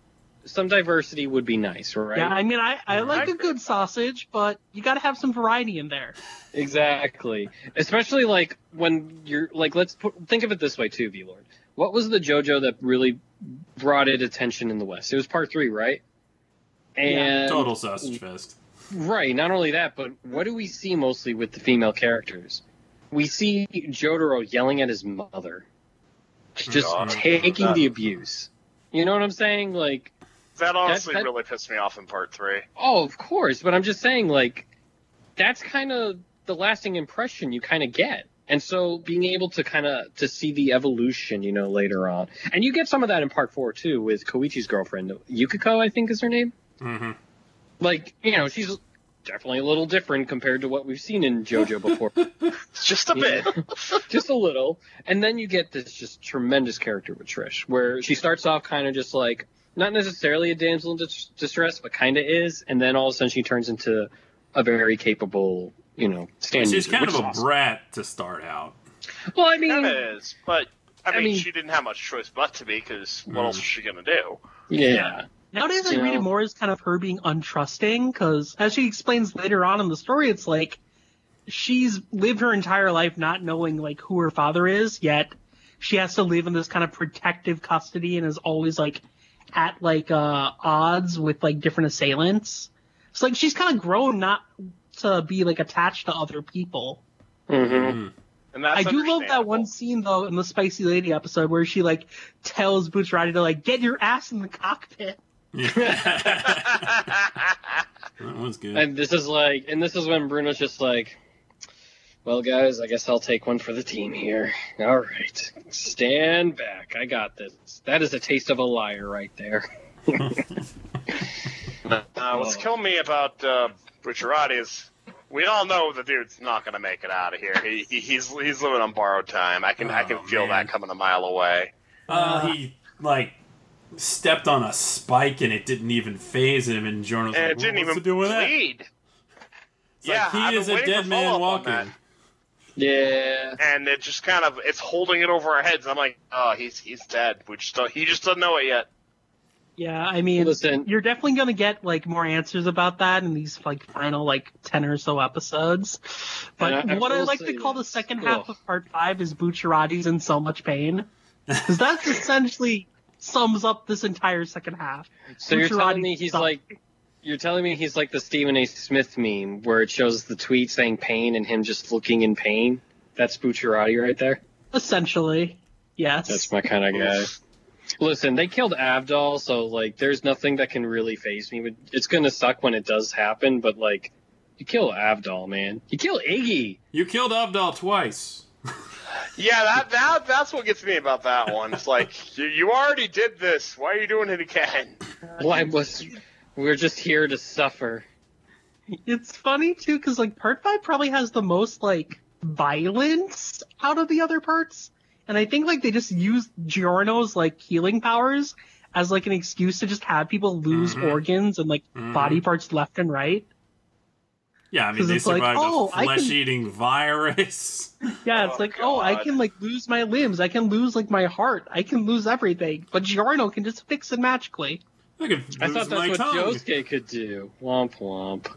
some diversity would be nice, right? Yeah, I mean, I, I like a good sausage, but you got to have some variety in there. Exactly. Especially like when you're like let's put, think of it this way too, VLord. What was the JoJo that really brought it attention in the West. It was part three, right? And Total sausage fest. Right. Not only that, but what do we see mostly with the female characters? We see Jotaro yelling at his mother, oh just God. taking the abuse. You know what I'm saying? Like, That honestly that- really pissed me off in part three. oh, of course, but I'm just saying, like, that's kind of the lasting impression you kind of get. And so being able to kind of to see the evolution, you know, later on, and you get some of that in part four too with Koichi's girlfriend, Yukiko, I think is her name. hmm Like, you know, she's definitely a little different compared to what we've seen in JoJo before. Just a bit. just a little. And then you get this just tremendous character with Trish, where she starts off kind of just like not necessarily a damsel in dis- distress, but kind of is, and then all of a sudden she turns into a very capable, you know, stand She's user, kind of a awesome. brat to start out. Well, I mean, Kind is, but I I mean, mean- she didn't have much choice but to be because what Mm. else was she gonna do? yeah. Nowadays, I You read know? it more as kind of her being untrusting, because as she explains later on in the story, it's like she's lived her entire life not knowing like who her father is, yet she has to live in this kind of protective custody and is always like at like uh odds with like different assailants. It's like she's kind of grown not to be like attached to other people. hmm Mm. And that's I do love that one scene though in the Spicy Lady episode where she like tells Boots Bucciarati to like get your ass in the cockpit. that was good. And this is like, and this is when Bruno's just like, well, guys, I guess I'll take one for the team here. All right, stand back. I got this. That is a taste of a liar right there. Uh, what's killing me about uh, Bucciarati is we all know the dude's not going to make it out of here. He, he he's he's living on borrowed time. I can I can Oh, feel man. that coming a mile away. Uh, he like stepped on a spike and it didn't even faze him, and Giorno's And like, it didn't "What's even to do with that?" It's Yeah, like, he I've is a dead man follow-up on walking. That. Yeah. And it just kind of it's holding it over our heads. I'm like, oh, he's he's dead. Which just don't, he just doesn't know it yet. Yeah, I mean, Listen. you're definitely gonna get like more answers about that in these like final like ten or so episodes. But And I- I what I like to call the this. second half of part five is Bucciarati's in so much pain, because that's essentially sums up this entire second half. So you're telling me he's sucks. like, you're telling me he's like the Stephen A. Smith meme where it shows the tweet saying pain and him just looking in pain. That's Bucciarati right there. Essentially, yes. That's my kind of guy. Listen, they killed Avdol, so like, there's nothing that can really faze me. But It's gonna suck when it does happen, but like, you kill Avdol, man. You kill Iggy. You killed Avdol twice. Yeah, that that that's what gets me about that one. It's like you, you already did this. Why are you doing it again? Why was? We're just here to suffer. It's funny too, because like part five probably has the most like violence out of the other parts, and I think like they just use Giorno's like healing powers as like an excuse to just have people lose Mhm. organs and like Mhm. body parts left and right. Yeah, I mean they it's like, survived oh, a I can- flesh-eating virus. Yeah, it's Oh, like oh, I can like lose my limbs, I can lose like my heart, I can lose everything, but Giorno can just fix it magically. I could I thought that's what tongue. Josuke could do. Womp womp.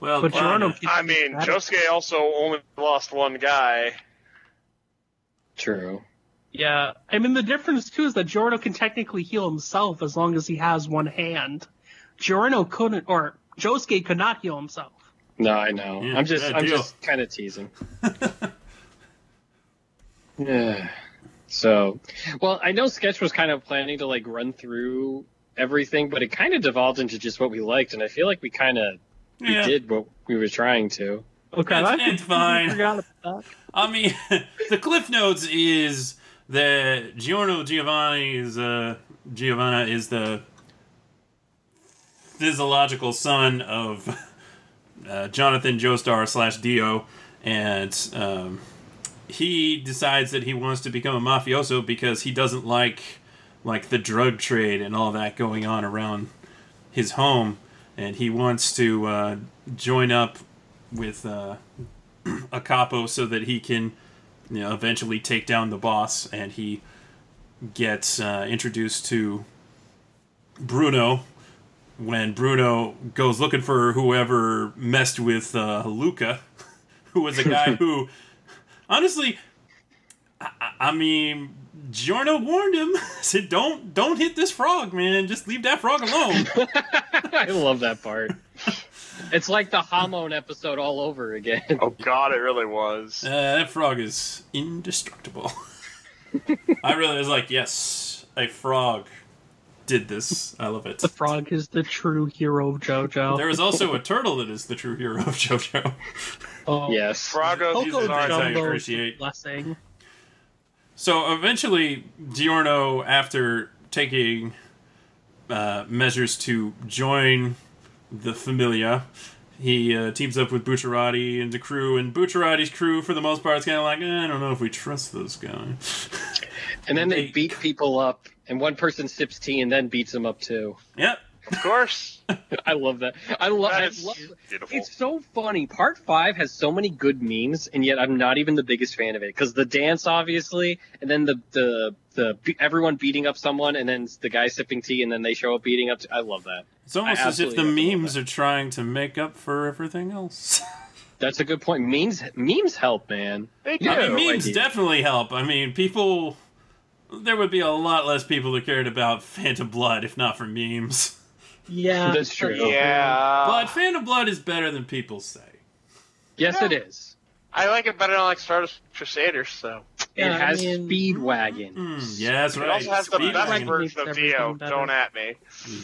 Well, But Giorno I mean, better. Josuke also only lost one guy. True. Yeah, I mean the difference too is that Giorno can technically heal himself as long as he has one hand. Giorno couldn't, or Josuke could not heal himself. No, I know. Yeah, I'm just, I'm deal. just kind of teasing. yeah. So, well, I know Sketch was kind of planning to like run through everything, but it kind of devolved into just what we liked, and I feel like we kind of we Yeah. did what we were trying to. Okay, It's- I fine. Forgot. I mean, the cliff notes is that Giorno Giovanni is uh, Giovanna is the physiological son of uh, Jonathan Joestar slash Dio, and um, he decides that he wants to become a mafioso because he doesn't like like the drug trade and all that going on around his home, and he wants to uh, join up with uh, a capo so that he can you know eventually take down the boss and he gets uh, introduced to Bruno. When Bruno goes looking for whoever messed with uh, Luca who was a guy who honestly I, I- I mean Giorno warned him. Said, "Don't, don't hit this frog, man. Just leave that frog alone." I love that part. It's like the Hamon episode all over again. Oh God, it really was. Uh, that frog is indestructible. I really was like, yes, a frog did this. I love it. The frog is the true hero of JoJo. There is also a turtle that is the true hero of JoJo. oh, Yes. Froggo, These Coco are the things I Jumbo's appreciate. blessing. So eventually, Giorno, after taking uh, measures to join the Familia, he uh, teams up with Bucciarati and the crew, and Bucciarati's crew, for the most part, is kind of like, eh, I don't know if we trust those guys. And then they They- beat people up, and one person sips tea and then beats them up too. yep. Of course. I love that. I love. That I love beautiful. It's so funny. Part five has so many good memes, and yet I'm not even the biggest fan of it because the dance, obviously, and then the the the be- everyone beating up someone, and then the guy sipping tea, and then they show up beating up. I love that. It's almost I as if the memes are trying to make up for everything else. That's a good point. Memes memes help, man. They do. I mean, no memes idea. definitely help. I mean, people. There would be a lot less people that cared about Phantom Blood if not for memes. Yeah, That's true. yeah. But Phantom Blood is better than people say. Yes, Yeah. it is. I like it better than like Stardust Crusaders. So Yeah, it has I mean- Speedwagon. Mm, yeah, that's it right. also has the Speedwagon. best Speedwagon version of makes Dio. everything. Don't at me.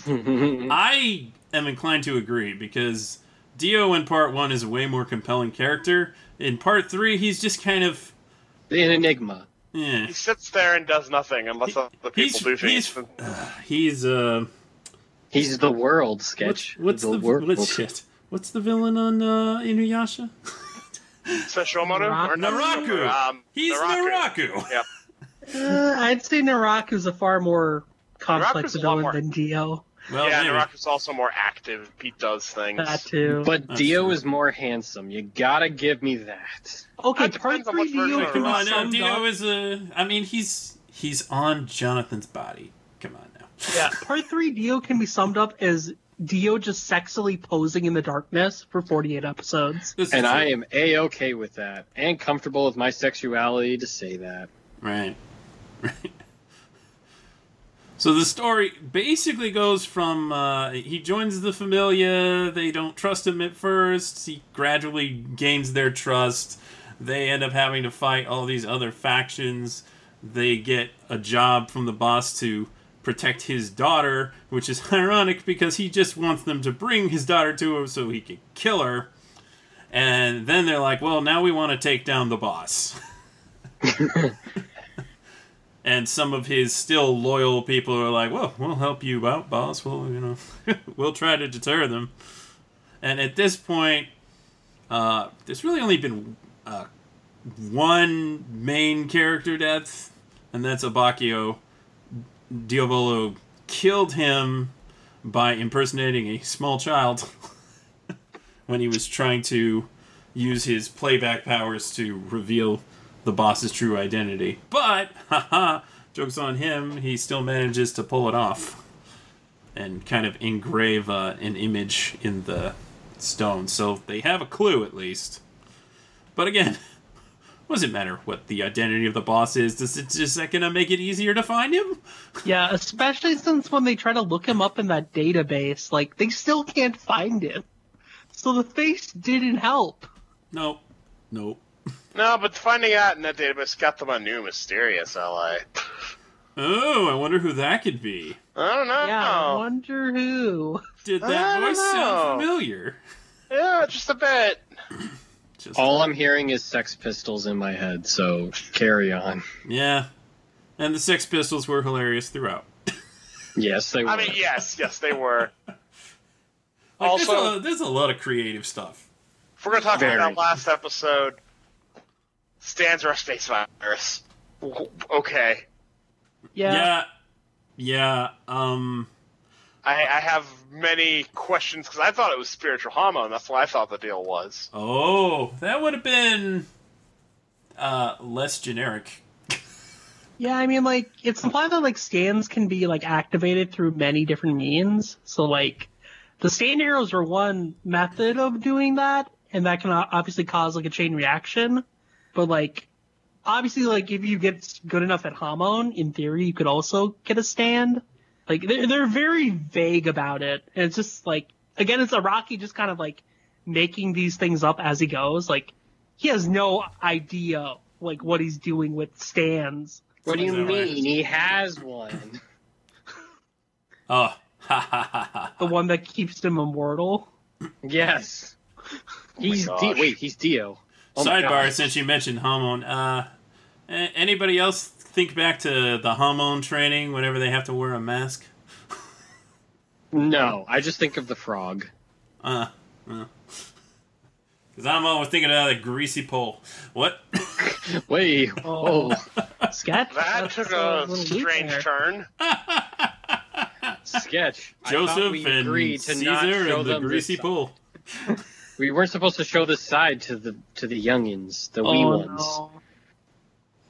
I am inclined to agree because Dio in part one is a way more compelling character. In part three, he's just kind of. An enigma. Eh. He sits there and does nothing unless the people He's do things. he's uh, he's uh He's the world what's sketch. what's the, world. what's shit what's the villain on uh, Inuyasha? Sesshomaru? Or no, Naraku. Um, He's Naraku. Yep. Uh, I'd say Naraku's a far more complex Naraku's villain more- than Dio. Well, yeah, maybe. Naraku's also more active. Pete does things. That too. But That's Dio true. is more handsome. You gotta give me that. okay, that part three Dio of can Come on, Dio is a. I mean, he's he's on Jonathan's body. Come on now. Yeah, part three Dio can be summed up as Dio just sexily posing in the darkness for 48 episodes. And. I am a okay with that, and comfortable with my sexuality to say that. Right. Right. So the story basically goes from uh, he joins the Familia. They don't trust him at first. He gradually gains their trust. They end up having to fight all these other factions. They get a job from the boss to protect his daughter, which is ironic because he just wants them to bring his daughter to him so he can kill her. And then they're like, "Well, now we want to take down the boss." and some of his still loyal people are like, "Well, we'll help you out, boss. We'll, you know, we'll try to deter them." And at this point, uh, there's really only been uh, one main character death, and that's Abbacchio. Diavolo killed him by impersonating a small child when he was trying to use his playback powers to reveal the boss's true identity. But, haha, joke's on him, he still manages to pull it off and kind of engrave uh, an image in the stone. So they have a clue at least. But again, what does it matter what the identity of the boss is? Does it just that gonna make it easier to find him? Yeah, especially since when they try to look him up in that database, like they still can't find him. So the face didn't help. Nope. Nope. No, but finding out in that database got them a new mysterious ally. Oh, I wonder who that could be. I don't know. Yeah, I wonder who. Did that I don't voice know. sound familiar? Yeah, just a bit. Just All I'm hearing is Sex Pistols in my head, so carry on. Yeah. And the Sex Pistols were hilarious throughout. Yes, they were. I mean, yes, yes, they were. Like, Also- there's, a, there's a lot of creative stuff. If we're gonna talk Very. about that last episode, stands are a space virus. Okay, Yeah. Yeah. Yeah. Um. I, I have many questions because I thought it was spiritual Hamon. That's what I thought the deal was. Oh, that would have been uh less generic. Yeah, I mean, like, it's implied that, like, scans can be, like, activated through many different means. So, like, the stand arrows are one method of doing that, and that can obviously cause, like, a chain reaction. But, like, obviously, like if you get good enough at Hamon, in theory, you could also get a stand. Like they're they're very vague about it, and it's just like again, it's Araki just kind of like making these things up as he goes. Like he has no idea like what he's doing with stands. What do you Is right? mean? He has one. Oh, ha ha ha ha. The one that keeps him immortal. Yes. He's gosh. Dio. Wait, he's Dio. Oh Sidebar, since you mentioned Hamon, uh, anybody else think back to the Hamon training whenever they have to wear a mask? No, I just think of the frog. Uh, because I'm always thinking of that greasy pole. What? Wait. Oh. Oh, Sketch. That took a a strange there. turn. sketch. I Joseph we and agreed to not Caesar show and the greasy this- pole. We weren't supposed to show this side to the to the youngins, the wee Oh, ones. no.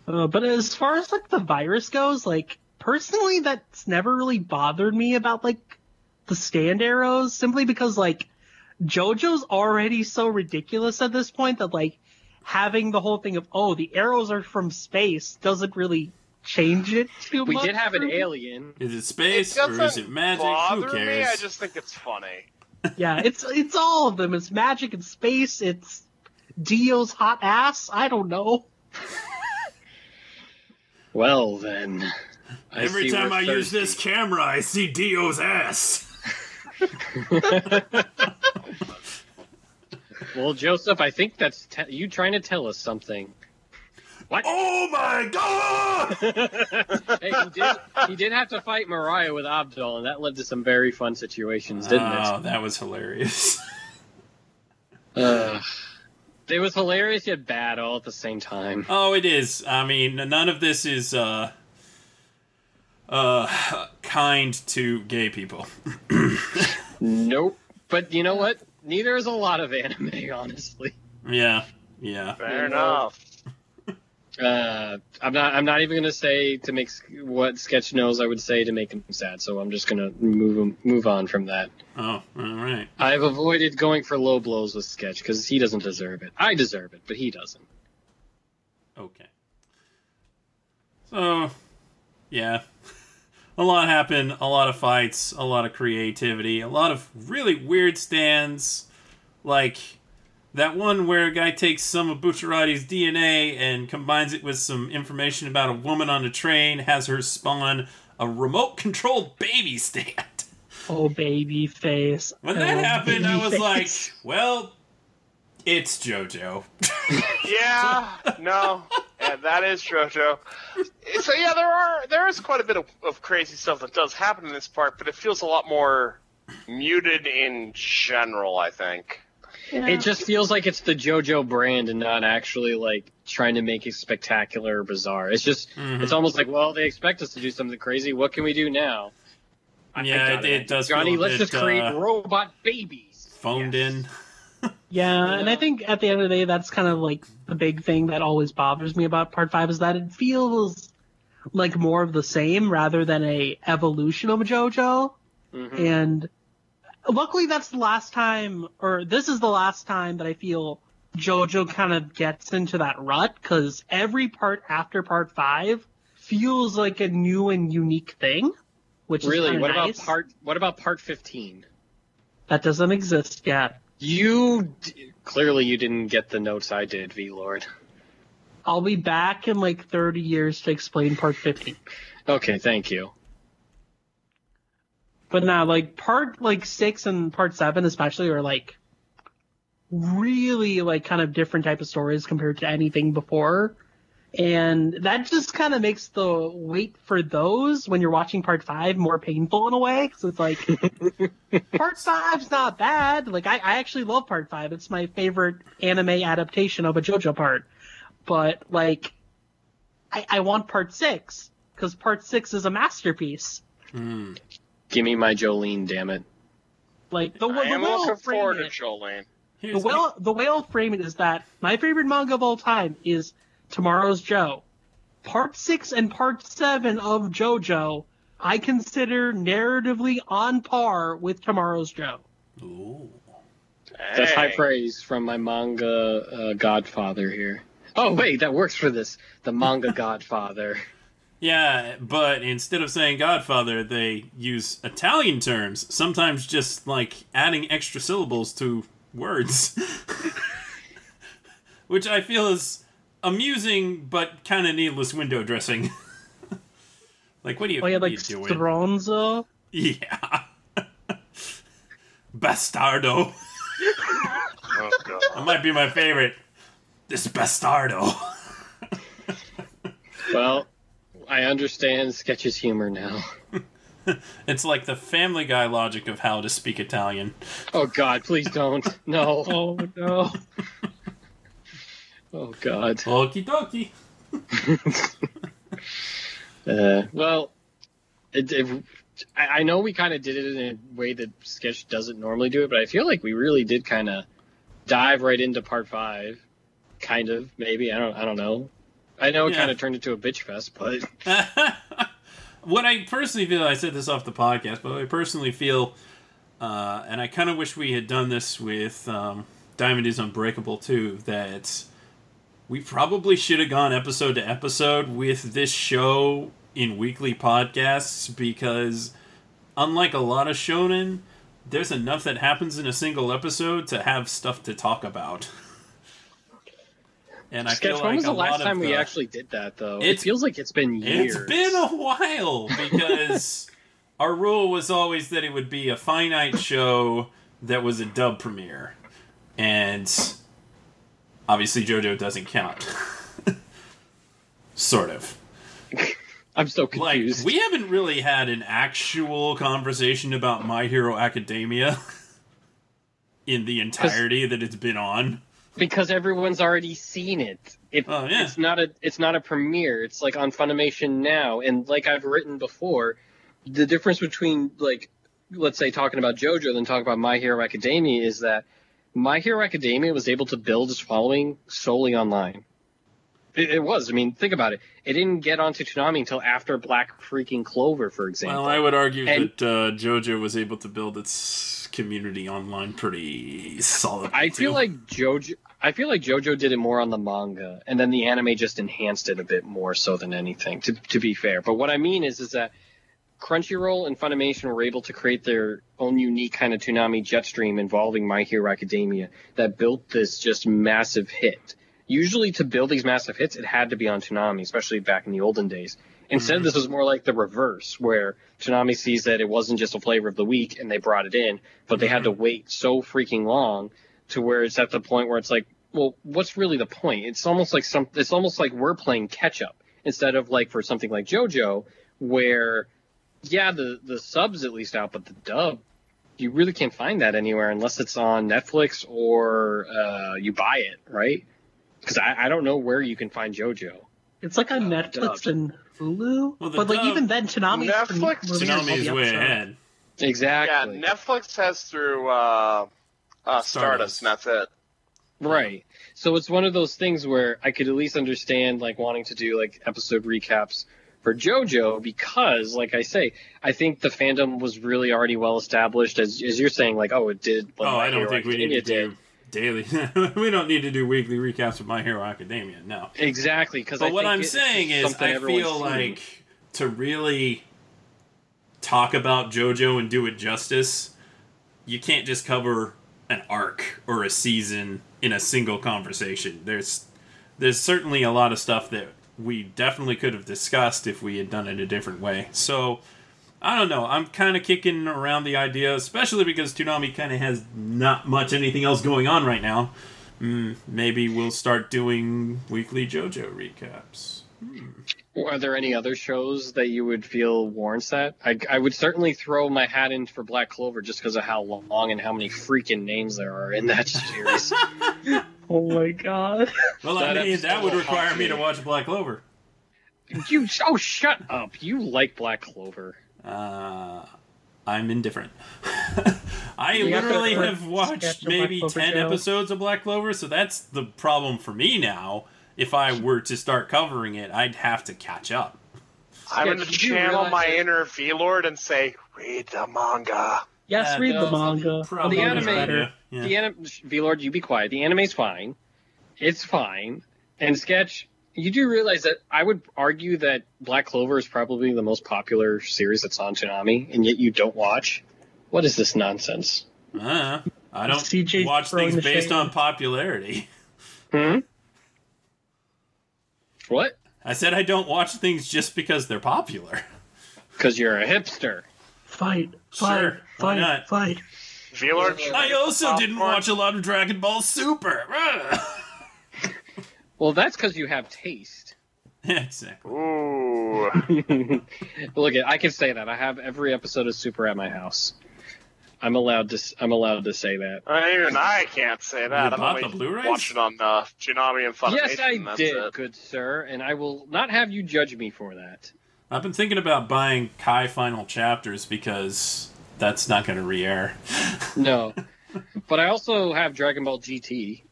Uh, but as far as like the virus goes, like personally, that's never really bothered me about like the stand arrows, simply because like JoJo's already so ridiculous at this point that like having the whole thing of oh the arrows are from space doesn't really change it too We much. We did have an alien. Is it space it or is it magic? Who cares? me. I just think it's funny. Yeah, it's it's all of them. It's magic and space. It's Dio's hot ass. I don't know. Well then. I Every time I use this camera, I see Dio's ass. Well, Joseph, I think that's te- you trying to tell us something. What? Oh my god! hey, he did, he did have to fight Mariah with Avdol, and that led to some very fun situations, didn't it? oh, that was hilarious. Uh, it was hilarious yet bad all at the same time. Oh, it is. I mean, none of this is uh uh kind to gay people. Nope. But you know what? Neither is a lot of anime, honestly. Yeah. Yeah. Fair enough. Uh, I'm not. I'm not even gonna say to make what Sketch knows. I would say to make him sad. So I'm just gonna move him, move on from that. Oh, all right. I've avoided going for low blows with Sketch because he doesn't deserve it. I deserve it, but he doesn't. Okay. So, yeah. A lot happened, a lot of fights, a lot of creativity, a lot of really weird stands. Like that one where a guy takes some of Bucciarati's DNA and combines it with some information about a woman on a train, has her spawn a remote controlled baby stand. Oh baby face. When that love happened, I baby was like, well, it's JoJo. Yeah, no, yeah, that is JoJo. So yeah, there are there is quite a bit of, of crazy stuff that does happen in this part, but it feels a lot more muted in general. I think. Yeah. It just feels like it's the JoJo brand and not actually like trying to make it spectacular or bizarre. It's just. Mhm. It's almost like, well, they expect us to do something crazy. What can we do now? I- I Yeah, got it- it does Johnny, feel let's bit, just create uh, robot babies. Phoned Yes. in. Yeah, and I think at the end of the day, that's kind of like the big thing that always bothers me about Part Five is that it feels like more of the same rather than a evolution of JoJo. Mhm. And luckily, that's the last time, or this is the last time that I feel JoJo kind of gets into that rut because every part after Part Five feels like a new and unique thing. Which is Really? What nice. about part? What about part fifteen? that doesn't exist yet? You d- clearly you didn't get the notes I did, VLord. I'll be back in like 30 years to explain Part 15. Okay, thank you. But now, like part like six and part seven, especially, are like really like kind of different type of stories compared to anything before, and that just kind of makes the wait for those when you're watching part five more painful in a way. So it's like part five's not bad. Like I, I actually love part five. It's my favorite anime adaptation of a JoJo part. But like, I, I want part six because part six is a masterpiece. Hmm. Give me my Jolyne, damn it. Like the, I the am way I'll looking frame forward to Jolyne. the Here's way I'll- the way I'll frame it is that my favorite manga of all time is Tomorrow's Joe. Part six and part seven of JoJo I consider narratively on par with Tomorrow's Joe. Ooh. That's high praise from my manga uh, godfather here. Oh wait, that works for this. The manga Godfather. Yeah, but instead of saying Godfather, they use Italian terms, sometimes just like adding extra syllables to words. Which I feel is amusing but kind of needless window dressing. like, what are you, Oh yeah, like doing? Stronzo. Yeah. Bastardo. Oh god. That might be my favorite. This Bastardo. Well, I understand Sketch's humor now. It's like the Family Guy logic of how to speak Italian. Oh God, please don't. No. Oh no. Oh God. Okie dokie. Uh, well, it, it, I, I know we kind of did it in a way that Sketch doesn't normally do it, but I feel like we really did kind of dive right into part five. Kind of, maybe. I don't. I don't know. I know it Yeah. kind of turned into a bitch fest, but what I personally feel, I said this off the podcast, but I personally feel, uh, and I kind of wish we had done this with um, Diamond is Unbreakable too, that we probably should have gone episode to episode with this show in weekly podcasts because, unlike a lot of shonen, there's enough that happens in a single episode to have stuff to talk about. And I Sketch. feel when was the last time we actually did that, though? It feels like it's been years. It's been a while because our rule was always that it would be a finite show that was a dub premiere. And obviously JoJo doesn't count. sort of. I'm so Like we haven't really had an actual conversation about My Hero Academia in the entirety that it's been on. Because everyone's already seen it. It Oh, yeah. it's not a it's not a premiere. It's like on Funimation now, and like I've written before, the difference between like let's say talking about JoJo than talking about My Hero Academia is that My Hero Academia was able to build its following solely online. It, it was. I mean, think about it. It didn't get onto Toonami until after Black freaking Clover, for example. Well, I would argue And- that uh, JoJo was able to build its community online pretty solid. I feel like JoJo. I feel like JoJo did it more on the manga, and then the anime just enhanced it a bit more so than anything. To to be fair, but what I mean is, is that Crunchyroll and Funimation were able to create their own unique kind of Toonami jet stream involving My Hero Academia that built this just massive hit. Usually, to build these massive hits, it had to be on Toonami, especially back in the olden days. Instead, this was more like the reverse, where Toonami sees that it wasn't just a flavor of the week and they brought it in, but they had to wait so freaking long to where it's at the point where it's like, well, what's really the point? It's almost like some. It's almost like we're playing catch up instead of like for something like JoJo, where yeah, the the subs at least out, but the dub, you really can't find that anywhere unless it's on Netflix or uh, you buy it, right? Because I, I don't know where you can find JoJo. It's like on Netflix dubbed. and Hulu, Well, the but like dub- even then, Toonami. Netflix- Toonami is way ahead. Exactly. Yeah, Netflix has through uh, uh, Stardust, Stardust. and that's it. Right. So it's one of those things where I could at least understand like wanting to do like episode recaps for JoJo because, like I say, I think the fandom was really already well established as as you're saying, like, oh, it did. what Oh, I don't think we need to do daily. we don't need to do weekly recaps of My Hero Academia. No. exactly because. But what I'm saying is, I feel like to really talk about JoJo and do it justice, you can't just cover an arc or a season in a single conversation. There's there's certainly a lot of stuff that we definitely could have discussed if we had done it a different way. So I don't know. I'm kind of kicking around the idea, especially because Toonami kind of has not much anything else going on right now. Mm, maybe we'll start doing weekly JoJo recaps. Are there any other shows that you would feel warrants that? I, I would certainly throw my hat in for Black Clover just because of how long and how many freaking names there are in that series. Oh my god. Well, That I mean, that would require me to watch Black Clover. you oh shut up! You like Black Clover. Uh, I'm indifferent. I We literally put have watched maybe 10 show. episodes of Black Clover, so that's the problem for me now. If I were to start covering it, I'd have to catch up. I'm Yeah, going to channel my that- inner VLord and say, read the manga. Yes, Yeah, read the manga. Probably the a anime- good. Yeah. The anim- VLord, you be quiet. The anime's fine. It's fine. And sketch, you do realize that I would argue that Black Clover is probably the most popular series that's on Toonami, and yet you don't watch. What is this nonsense? Uh, I don't CJ's watch things based shade. on popularity. Hmm. What? I said I don't watch things just because they're popular. Because you're a hipster. Fight, fight, Sure, why fight, not? fight. VLord, I also didn't watch a lot of Dragon Ball Super. Ugh. Well, that's because you have taste. exactly. Ooh. Look, at, I can say that I have every episode of Super at my house. I'm allowed to. s- I'm allowed to say that. Uh, even I can't say that. You I'm bought only the Blu-rays? watching on uh, Toonami and Funimation. yes, I that's did, it. good sir, and I will not have you judge me for that. I've been thinking about buying Kai Final Chapters because that's not going to re-air. No, but I also have Dragon Ball GT,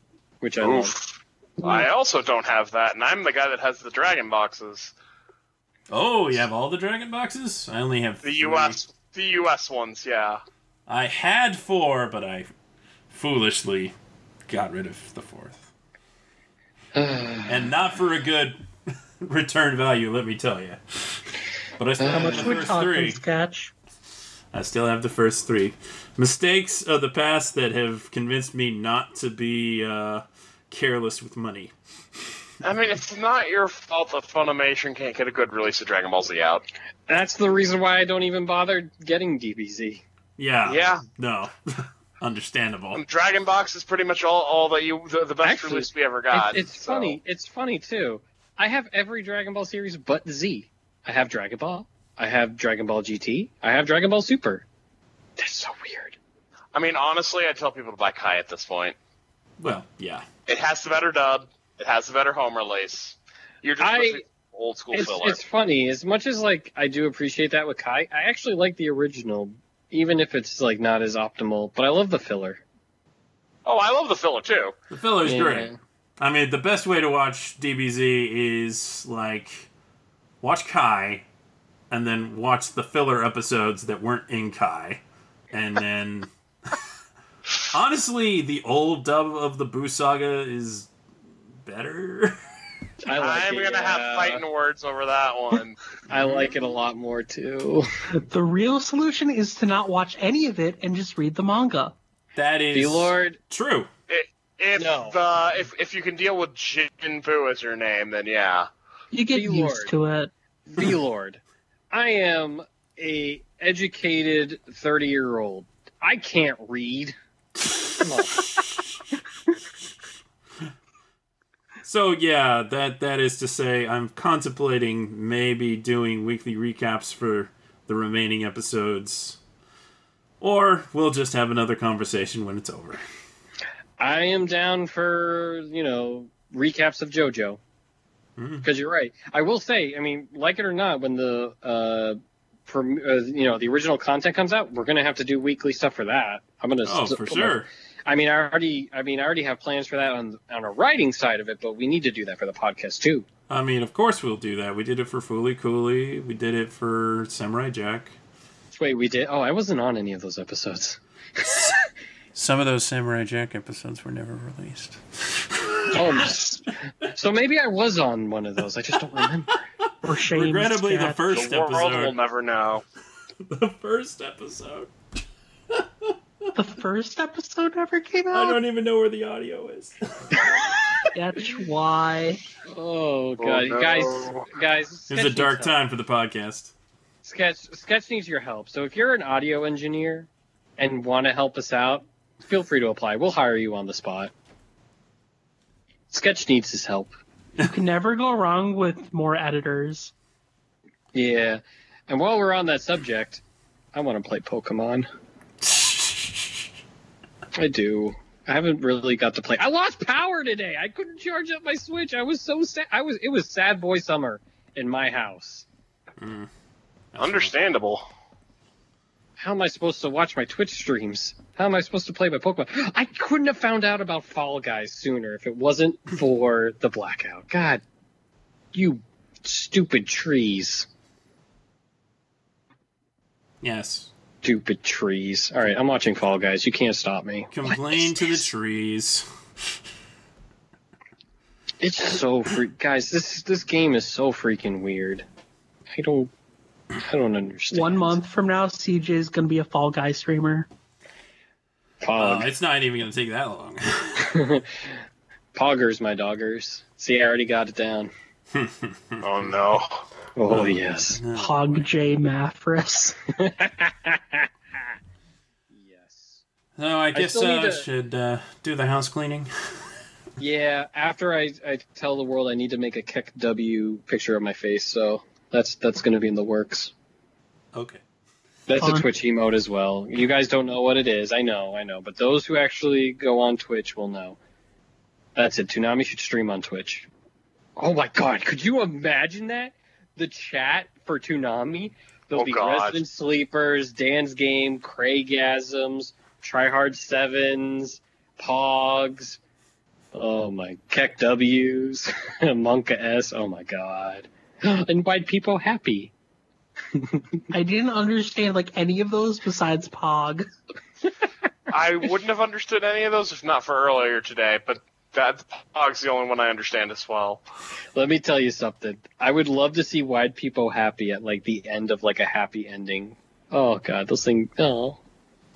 which I love. Oof. I also don't have that, and I'm the guy that has the Dragon boxes. Oh, you have all the Dragon boxes? I only have The three. U.S. The U.S. ones, yeah. I had four, but I foolishly got rid of the fourth, and not for a good return value. Let me tell you. But I still How have the first talking, three. sketch? I still have the first three. Mistakes of the past that have convinced me not to be uh, careless with money. I mean, it's not your fault that Funimation can't get a good release of Dragon Ball Z out. That's the reason why I don't even bother getting DBZ. Yeah. Yeah, No. Understandable. and Dragon Box is pretty much all, all that you the, the best Actually, release we ever got. It's, it's so- funny. It's funny too. I have every Dragon Ball series but Z. I have Dragon Ball. I have Dragon Ball GT. I have Dragon Ball Super. That's so weird. I mean, honestly, I tell people to buy Kai at this point. Well, yeah. It has the better dub. It has the better home release. You're just I- old school It's, filler. it's funny. As much as like I do appreciate that with Kai, I actually like the original, even if it's like not as optimal. But I love the filler. Oh, I love the filler too. The filler's Yeah. great. I mean, the best way to watch DBZ is like watch Kai, and then watch the filler episodes that weren't in Kai, and then honestly, the old dub of the Boo Saga is better. I like I'm it. gonna yeah. have fighting words over that one. I like it a lot more too. The real solution is to not watch any of it and just read the manga. That is VLord, true. I- if No. the if if you can deal with Jin Boo as your name, then yeah. You get VLord. used to it. VLord, I am a educated thirty year old. I can't read. So yeah, that that is to say, I'm contemplating maybe doing weekly recaps for the remaining episodes, or we'll just have another conversation when it's over. I am down for you know recaps of JoJo because you're right. I will say, I mean, like it or not, when the uh, from uh, you know the original content comes out, we're gonna have to do weekly stuff for that. I'm gonna Oh, s- for sure. I mean, I already, I mean, I already have plans for that on on a writing side of it, but we need to do that for the podcast too. I mean, of course we'll do that. We did it for Fooly Cooley. We did it for Samurai Jack. Wait, we did. Oh, I wasn't on any of those episodes. Some of those Samurai Jack episodes were never released. Oh, so maybe I was on one of those. I just don't remember. Or shame. Regrettably, the first the world will never know. The first episode. The first episode ever came out. I don't even know where the audio is. That's why. Oh, oh god, no. guys, guys, It's Sketch a dark needs help. time for the podcast. Sketch, Sketch needs your help. So if you're an audio engineer and want to help us out, feel free to apply. We'll hire you on the spot. Sketch needs his help. You can never go wrong with more editors. Yeah. And while we're on that subject, I want to play Pokemon. I do. I haven't really got to play. I lost power today. I couldn't charge up my Switch. I was so sad. I was. It was sad boy summer in my house. Mm. Understandable. How am I supposed to watch my Twitch streams? How am I supposed to play my Pokemon? I couldn't have found out about Fall Guys sooner if it wasn't for the blackout. God, you stupid trees. Yes. Stupid trees. All right, I'm watching Fall Guys. You can't stop me. Complain to the trees. It's so freak, guys. This this game is so freaking weird. I don't, I don't understand. One month from now, CJ is gonna be a Fall Guy streamer. Uh, Pog, it's not even going to take that long. Poggers, my doggers. See, I already got it down. Oh no. Oh yes. Pog J Maffris. yes. so I guess still need uh, to- should uh, do the house cleaning. Yeah. After I, I tell the world I need to make a KEKW picture of my face, so that's that's gonna be in the works. Okay. That's a Fun. Twitch emote as well. You guys don't know what it is. I know, I know. But those who actually go on Twitch will know. That's it. Toonami should stream on Twitch. Oh my god, could you imagine that? The chat for Toonami? There'll Oh be God. Resident Sleepers, Dan's Game, Kreygasms, Tryhard Sevens, Pogs. Oh my, KEKW's, Monka S. Oh my god. And why'd people happy? I didn't understand like any of those besides Pog. I wouldn't have understood any of those if not for earlier today, but that Pog's the only one I understand as well. Let me tell you something. I would love to see Wide People happy at like the end of like a happy ending. Oh god, those things. Oh,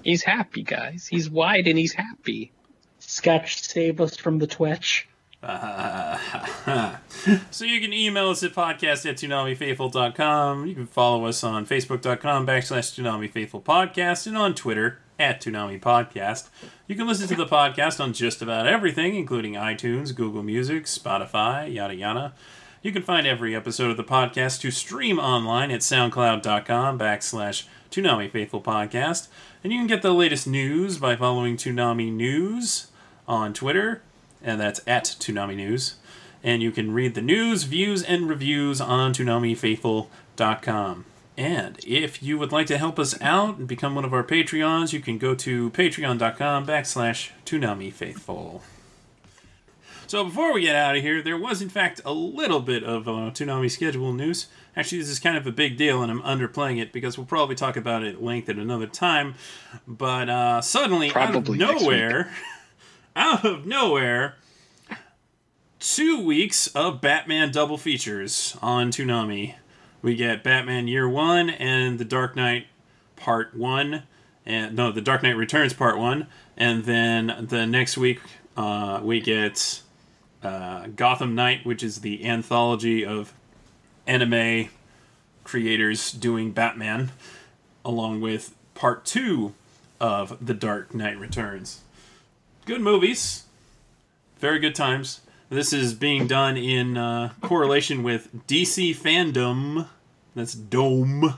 he's happy, guys. He's wide and he's happy. Sketch save us from the Twitch. Uh, so you can email us at podcast at ToonamiFaithful.com. You can follow us on Facebook.com backslash Toonami Faithful Podcast and on Twitter at Toonami Podcast. You can listen to the podcast on just about everything, including iTunes, Google Music, Spotify, yada yada. You can find every episode of the podcast to stream online at soundcloud.com backslash Toonami Faithful Podcast. And you can get the latest news by following Toonami News on Twitter, and that's at Toonami News. And you can read the news, views, and reviews on ToonamiFaithful.com. And if you would like to help us out and become one of our Patreons, you can go to patreon.com backslash ToonamiFaithful. So before we get out of here, there was in fact a little bit of uh, Toonami schedule news. Actually, this is kind of a big deal, and I'm underplaying it because we'll probably talk about it at length at another time. But uh, suddenly, Probably out of nowhere, out of nowhere, two weeks of Batman double features on Toonami. We get Batman Year One and The Dark Knight Part One, and no, The Dark Knight Returns Part One, and then the next week uh, we get uh, Gotham Knight, which is the anthology of anime creators doing Batman, along with Part Two of The Dark Knight Returns. Good movies, very good times. This is being done in uh, correlation with DC Fandom. That's Dome.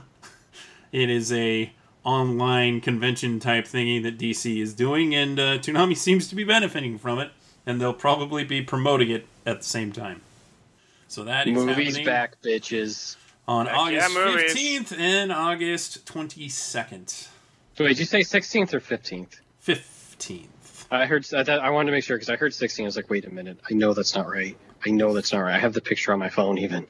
It is a online convention type thingy that DC is doing, and uh, Toonami seems to be benefiting from it, and they'll probably be promoting it at the same time. So that is Movies happening back, bitches. on Heck August yeah, 15th and August 22nd. So wait, did you say 16th or 15th? 15th. I heard. I, thought- I wanted to make sure because I heard 16. I was like, wait a minute. I know that's not right. I know that's not right. I have the picture on my phone even.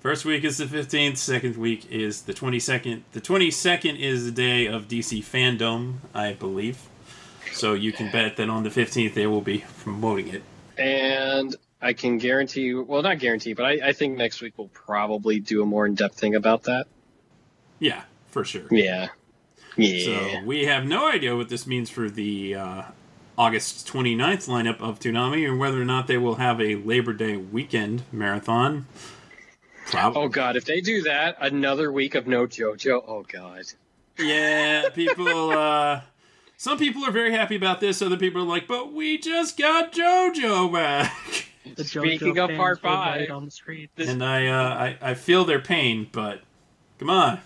First week is the 15th, second week is the 22nd. The 22nd is the day of DC Fandom, I believe. So you can bet that on the 15th they will be promoting it. And I can guarantee you. Well, not guarantee, but I, I think next week we'll probably do a more in-depth thing about that. Yeah, for sure. Yeah. Yeah. So we have no idea what this means for the uh, August 29th lineup of Toonami or whether or not they will have a Labor Day weekend marathon. Probably. oh God, if they do that, another week of no JoJo. Oh God. Yeah, people. uh Some people are very happy about this. Other people are like, "But we just got JoJo back." The Speaking JoJo of part five, on the street. This- and I, uh, I, I feel their pain, but come on,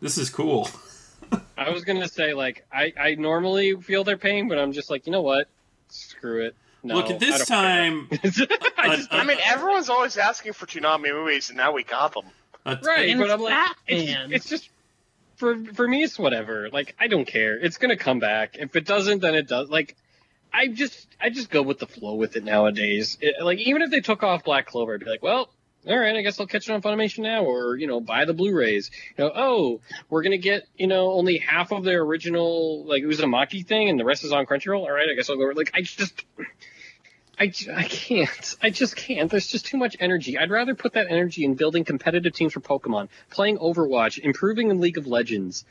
this is cool. I was gonna say like I, I normally feel their pain, but I'm just like you know what, screw it. No, Look, at this don't time. I just, uh, I mean, everyone's always asking for Toonami movies, and now we got them. a- right, but it's I'm like it's, it's just for for me it's whatever. Like I don't care. It's gonna come back. If it doesn't, then it does. Like I just I just go with the flow with it nowadays. It, like even if they took off Black Clover, I'd be like, well. All right, I guess I'll catch it on Funimation now, or you know, buy the Blu-rays. You know, oh, we're gonna get you know only half of their original like Uzumaki thing, and the rest is on Crunchyroll. All right, I guess I'll go. Like I just, I I, can't. I just can't. There's just too much energy. I'd rather put that energy in building competitive teams for Pokemon, playing Overwatch, improving in League of Legends.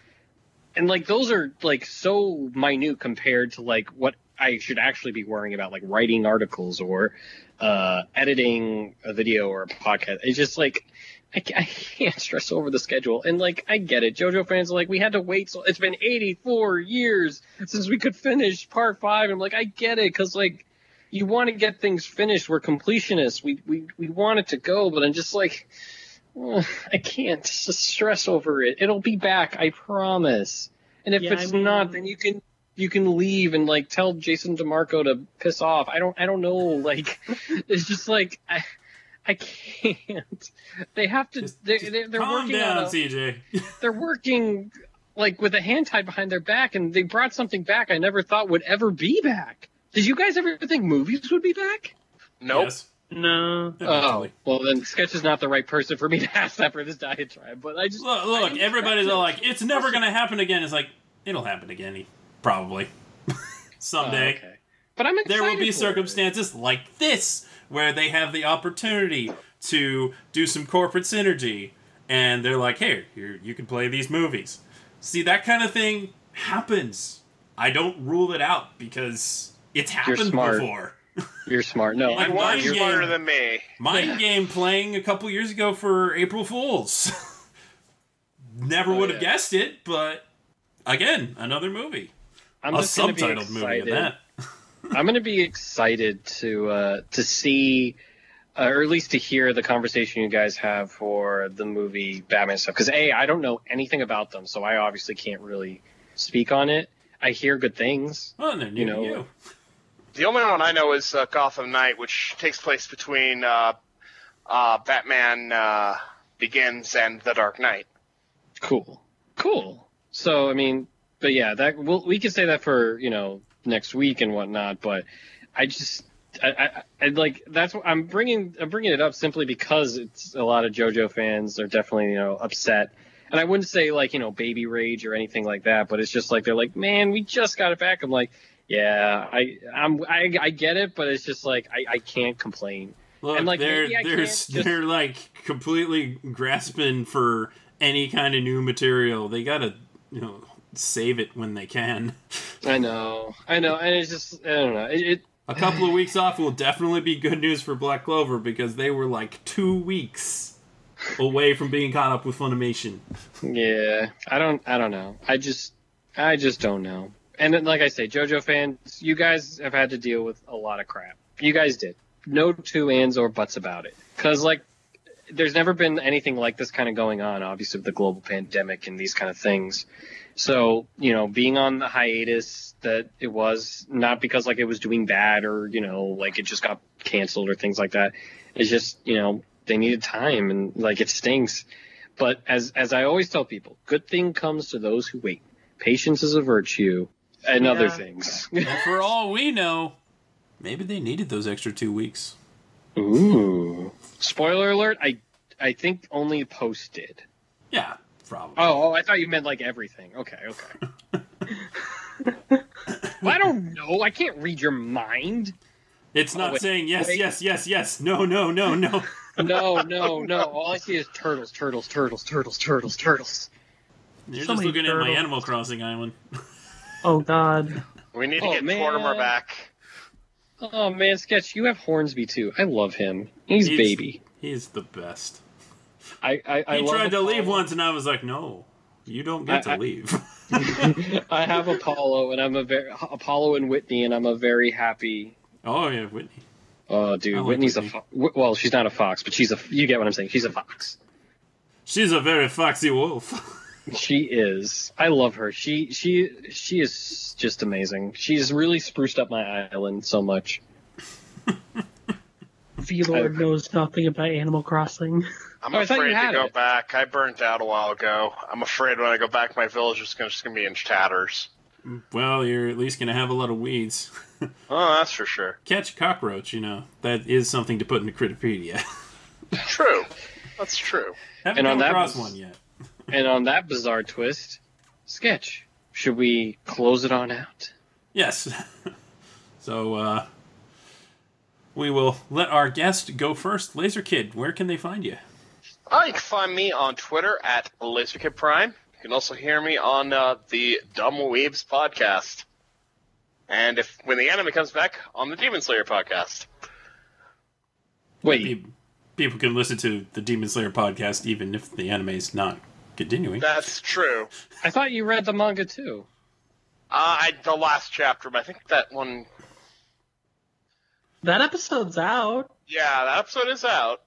And like those are like so minute compared to like what I should actually be worrying about, like writing articles or uh, editing a video or a podcast. It's just like I, I can't stress over the schedule. And like I get it, JoJo fans are like we had to wait. So it's been 84 years since we could finish Part Five. I'm like I get it because like you want to get things finished. We're completionists. We we we want it to go, but I'm just like. ugh, I can't just stress over it. It'll be back, I promise. And if Yeah, it's I mean- not, then you can you can leave and like tell Jason DeMarco to piss off. I don't I don't know. Like it's just like I I can't. They have to. Just- they're they're, they're calm working down, on. A, CJ. they're working like with a hand tied behind their back, and they brought something back I never thought would ever be back. Did you guys ever think movies would be back? Nope. Yes, No. Oh, well then Sketch is not the right person for me to ask that for this diatribe. But I just Look, look don't everybody's all like, it's never going to happen again. It's like, it'll happen again, probably. Oh, Someday. okay. But I'm excited There will be for it. circumstances like this where they have the opportunity to do some corporate synergy, and they're like, "Hey, you you can play these movies." See, that kind of thing happens. I don't rule it out because it's happened smart. before. You're smart. No, I'm You are mind you're- game. smarter than me. Mind game playing a couple years ago for April Fools. Never Oh, would have yeah. guessed it, but again, another movie, I'm a just gonna be subtitled movie at excited. that. I'm going to be excited to uh, to see, uh, or at least to hear the conversation you guys have for the movie Batman stuff. Because a, I don't know anything about them, so I obviously can't really speak on it. I hear good things. Well, they're new You to know, you. The only one I know is uh, Gotham Knight, which takes place between uh, uh, Batman uh, Begins and The Dark Knight. Cool, cool. So I mean, but yeah, that we'll, we could say that for you know next week and whatnot. But I just. I, I, I like that's what I'm bringing. I'm bringing it up simply because it's a lot of JoJo fans. They're definitely you know upset, and I wouldn't say like you know baby rage or anything like that. But it's just like they're like, man, we just got it back. I'm like, yeah, I I'm I, I get it, but it's just like I, I can't complain. Look, And, like, they're they're just- they're like completely grasping for any kind of new material. They gotta you know save it when they can. I know, I know, and it's just I don't know. It, it A couple of weeks off will definitely be good news for Black Clover because they were like two weeks away from being caught up with Funimation. Yeah, I don't. I don't know. I just, I just don't know. And then, like I say, JoJo fans, you guys have had to deal with a lot of crap. You guys did. No two ands or buts about it. Because like, there's never been anything like this kind of going on. Obviously, with the global pandemic and these kind of things. So you know, being on the hiatus that it was not because like it was doing bad or you know like it just got canceled or things like that. It's just you know they needed time and like it stinks. But as as I always tell people, good thing comes to those who wait. Patience is a virtue, and other things. And for all we know, maybe they needed those extra two weeks. Ooh. Spoiler alert! I I think only Post did. Yeah, probably. Oh, oh I thought you meant like everything. Okay, okay. well, I don't know. I can't read your mind. It's not oh, wait, saying yes, wait. yes, yes, yes. No, no, no, no. No, no, no. All I see is turtles, turtles, turtles, turtles, turtles, turtles. You're So just many looking at my. Animal Crossing island. Oh God. We need to Oh, get man. Mortimer back. Oh man, Sketch, you have Hornsby too. I love him. He's, He's- baby. He's the best. I I, I He love tried to leave once, and I was like, no, you don't get I- I- to leave. I have Apollo, and I'm a very Apollo and Whitney, and I'm a very happy. oh, yeah, Whitney. Oh, dude, like Whitney's Whitney. a fo- well, she's not a fox, but she's a. You get what I'm saying? She's a fox. She's a very foxy wolf. She is. I love her. She she she is just amazing. She's really spruced up my island so much. V Lord knows nothing about Animal Crossing. I'm Oh, I thought you afraid to go it. back. I burnt out a while ago. I'm afraid when I go back, my village is gonna, just going to be in tatters. well, you're at least going to have a lot of weeds. Oh, that's for sure. Catch a cockroach, you know. That is something to put in the Critterpedia. True. That's true. Haven't And on come that across was- one yet. And on that bizarre twist, sketch. Should we close it on out? Yes. so, uh, we will let our guest go first. Laser Kid, where can they find you? Uh, you can find me on Twitter at LaserKid Prime. You can also hear me on uh, the Dumb Weebs podcast. And if when the anime comes back, on the Demon Slayer podcast. Wait, People can listen to the Demon Slayer podcast even if the anime is not continuing. That's true. I thought you read the manga too. Uh, I, the last chapter, but I think that one. That episode's out. Yeah, that episode is out.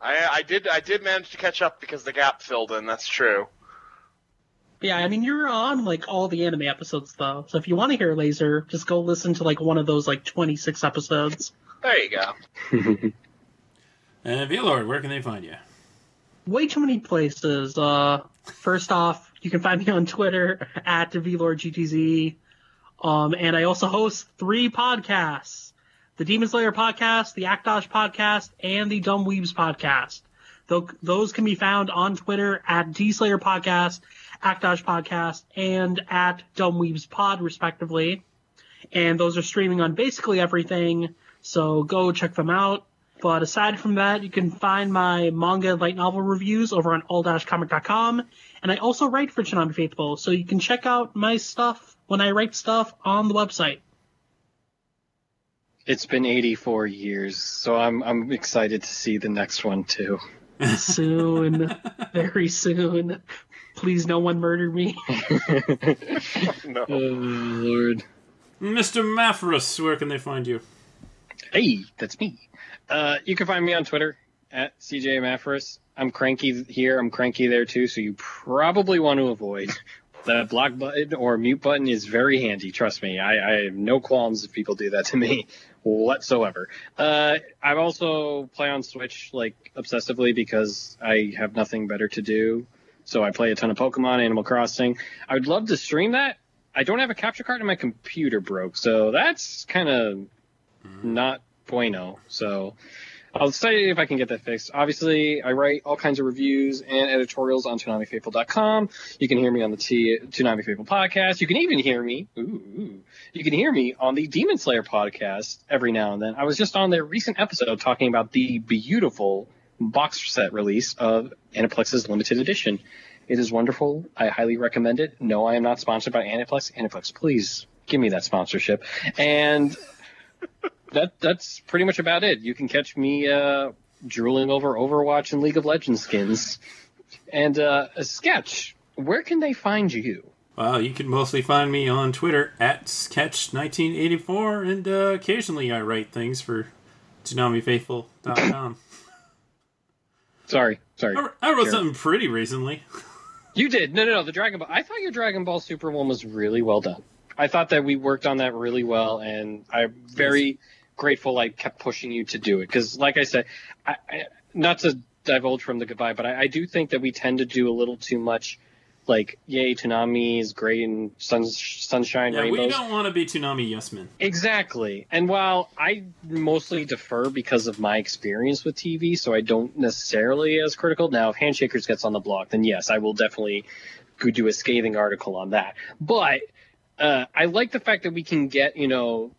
I, I did I did manage to catch up because the gap filled in. That's true. Yeah, I mean you're on like all the anime episodes though. So if you want to hear Laser, just go listen to like one of those like 26 episodes. There you go. And V Lord, where can they find you? Way too many places. Uh, first off, you can find me on Twitter at VLordGTZ. Um, and I also host three podcasts: the Demon Slayer podcast, the Aktosh podcast, and the Dumb Weebs podcast. Tho- those can be found on Twitter at D Slayer Podcast, Aktosh Podcast, and at Dumb Weebs Pod, respectively. And those are streaming on basically everything, so go check them out. But aside from that, you can find my manga and light novel reviews over on all-comic.com. And I also write for Toonami Faithful, so you can check out my stuff when I write stuff on the website. It's been 84 years, so I'm I'm excited to see the next one too. Soon, very soon. Please, no one murder me. No. Oh lord. Mr. Maffris, where can they find you? Hey, that's me. Uh, you can find me on Twitter at CJ Maffris. I'm cranky here. I'm cranky there too. So you probably want to avoid the block button or mute button is very handy. Trust me. I, I have no qualms if people do that to me whatsoever. Uh, I also play on Switch like obsessively because I have nothing better to do. So I play a ton of Pokemon, Animal Crossing. I would love to stream that. I don't have a capture card and my computer broke, so that's kind of not bueno. Oh. So I'll see if I can get that fixed. Obviously, I write all kinds of reviews and editorials on ToonamiFaithful.com. You can hear me on the T- Toonami Faithful podcast. You can even hear me. Ooh, ooh, you can hear me on the Demon Slayer podcast every now and then. I was just on their recent episode talking about the beautiful box set release of Aniplex's limited edition. It is wonderful. I highly recommend it. No, I am not sponsored by Aniplex. Aniplex, please give me that sponsorship. And that that's pretty much about it. You can catch me uh, drooling over Overwatch and League of Legends skins. And uh, a sketch. Where can they find you? Well, you can mostly find me on Twitter at Sketch1984, and uh, occasionally I write things for ToonamiFaithful.com. Sorry, sorry. I, I wrote Sure. something pretty recently. You did. No, no, no. The Dragon Ball. I thought your Dragon Ball Super one was really well done. I thought that we worked on that really well, and I'm very grateful I kept pushing you to do it. Because, like I said, I, I, not to divulge from the goodbye, but I, I do think that we tend to do a little too much. Like, yay, Toonami is great and sun, sunshine, Yeah, we don't want to be Toonami yes men. Exactly. And while I mostly defer because of my experience with TV, so I don't necessarily as critical. Now, if Handshakers gets on the block, then yes, I will definitely go do a scathing article on that. But uh, I like the fact that we can get, you know,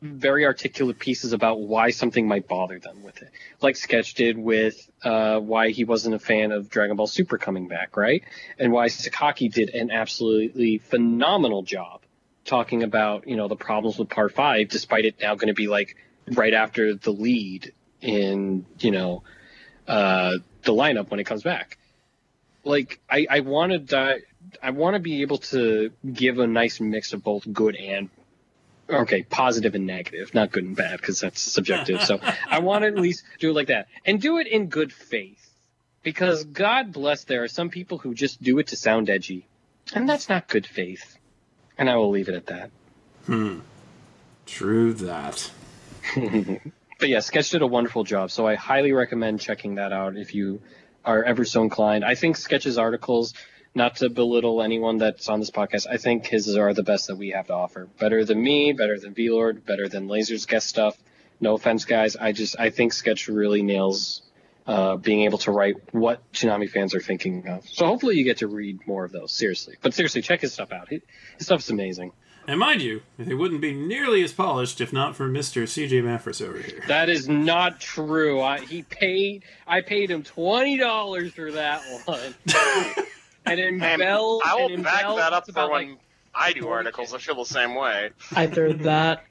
very articulate pieces about why something might bother them with it. Like Sketch did with uh, why he wasn't a fan of Dragon Ball Super coming back, right? And why Sakaki did an absolutely phenomenal job talking about you know the problems with part five despite it now going to be like right after the lead in you know uh the lineup when it comes back like i i want to die i want to be able to give a nice mix of both good and okay positive and negative not good and bad because that's subjective so i want to at least do it like that and do it in good faith because god bless there are some people who just do it to sound edgy and that's not good faith and I will leave it at that. Hmm. True that. But yeah, Sketch did a wonderful job, so I highly recommend checking that out if you are ever so inclined. I think Sketch's articles, not to belittle anyone that's on this podcast, I think his are the best that we have to offer. Better than me, better than V-Lord, better than Laser's guest stuff. No offense, guys. I just I think Sketch really nails uh, being able to write what Toonami fans are thinking of. So hopefully you get to read more of those. Seriously, but seriously, check his stuff out. His his stuff's amazing. And mind you, they wouldn't be nearly as polished if not for Mr. CJ Maffris over here. That is not true. I, he paid. I paid him twenty dollars for that one. and in And Bell, I and will in back Bell, that up for about, when like, I do articles. I feel the same way. Either that.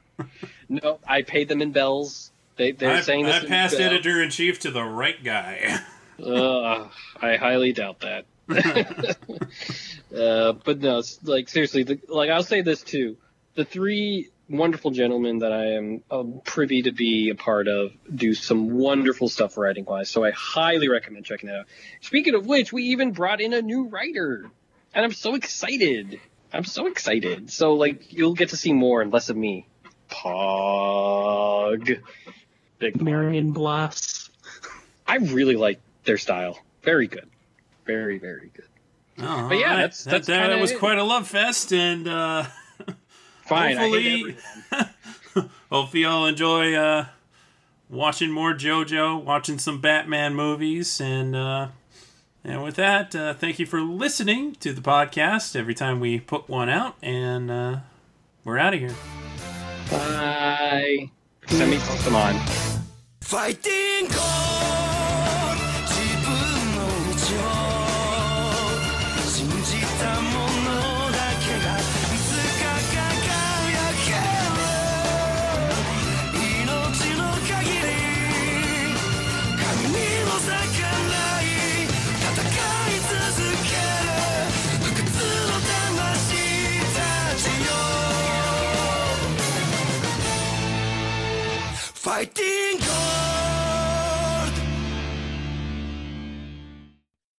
no, I paid them in bells. They they're I, saying this. I in passed editor in chief to the right guy. Uh, I highly doubt that. uh, but no, like seriously, the, like I'll say this too: the three wonderful gentlemen that I am uh, privy to be a part of do some wonderful stuff writing wise. So I highly recommend checking that out. Speaking of which, we even brought in a new writer, and I'm so excited. I'm so excited. So like you'll get to see more and less of me. Pog. Big Pog. Marion Bless. I really like their style. Very good. Very, very good. Oh, But yeah, all right. that's- that, that's that, kinda was it. quite a love fest, and uh, Fine. I hate Hopefully- hopefully y'all enjoy uh, watching more JoJo, watching some Batman movies, and uh, and with that, uh, thank you for listening to the podcast. Every time we put one out, and uh, we're out of here. Bye. Send me some on. ファ Fighting. God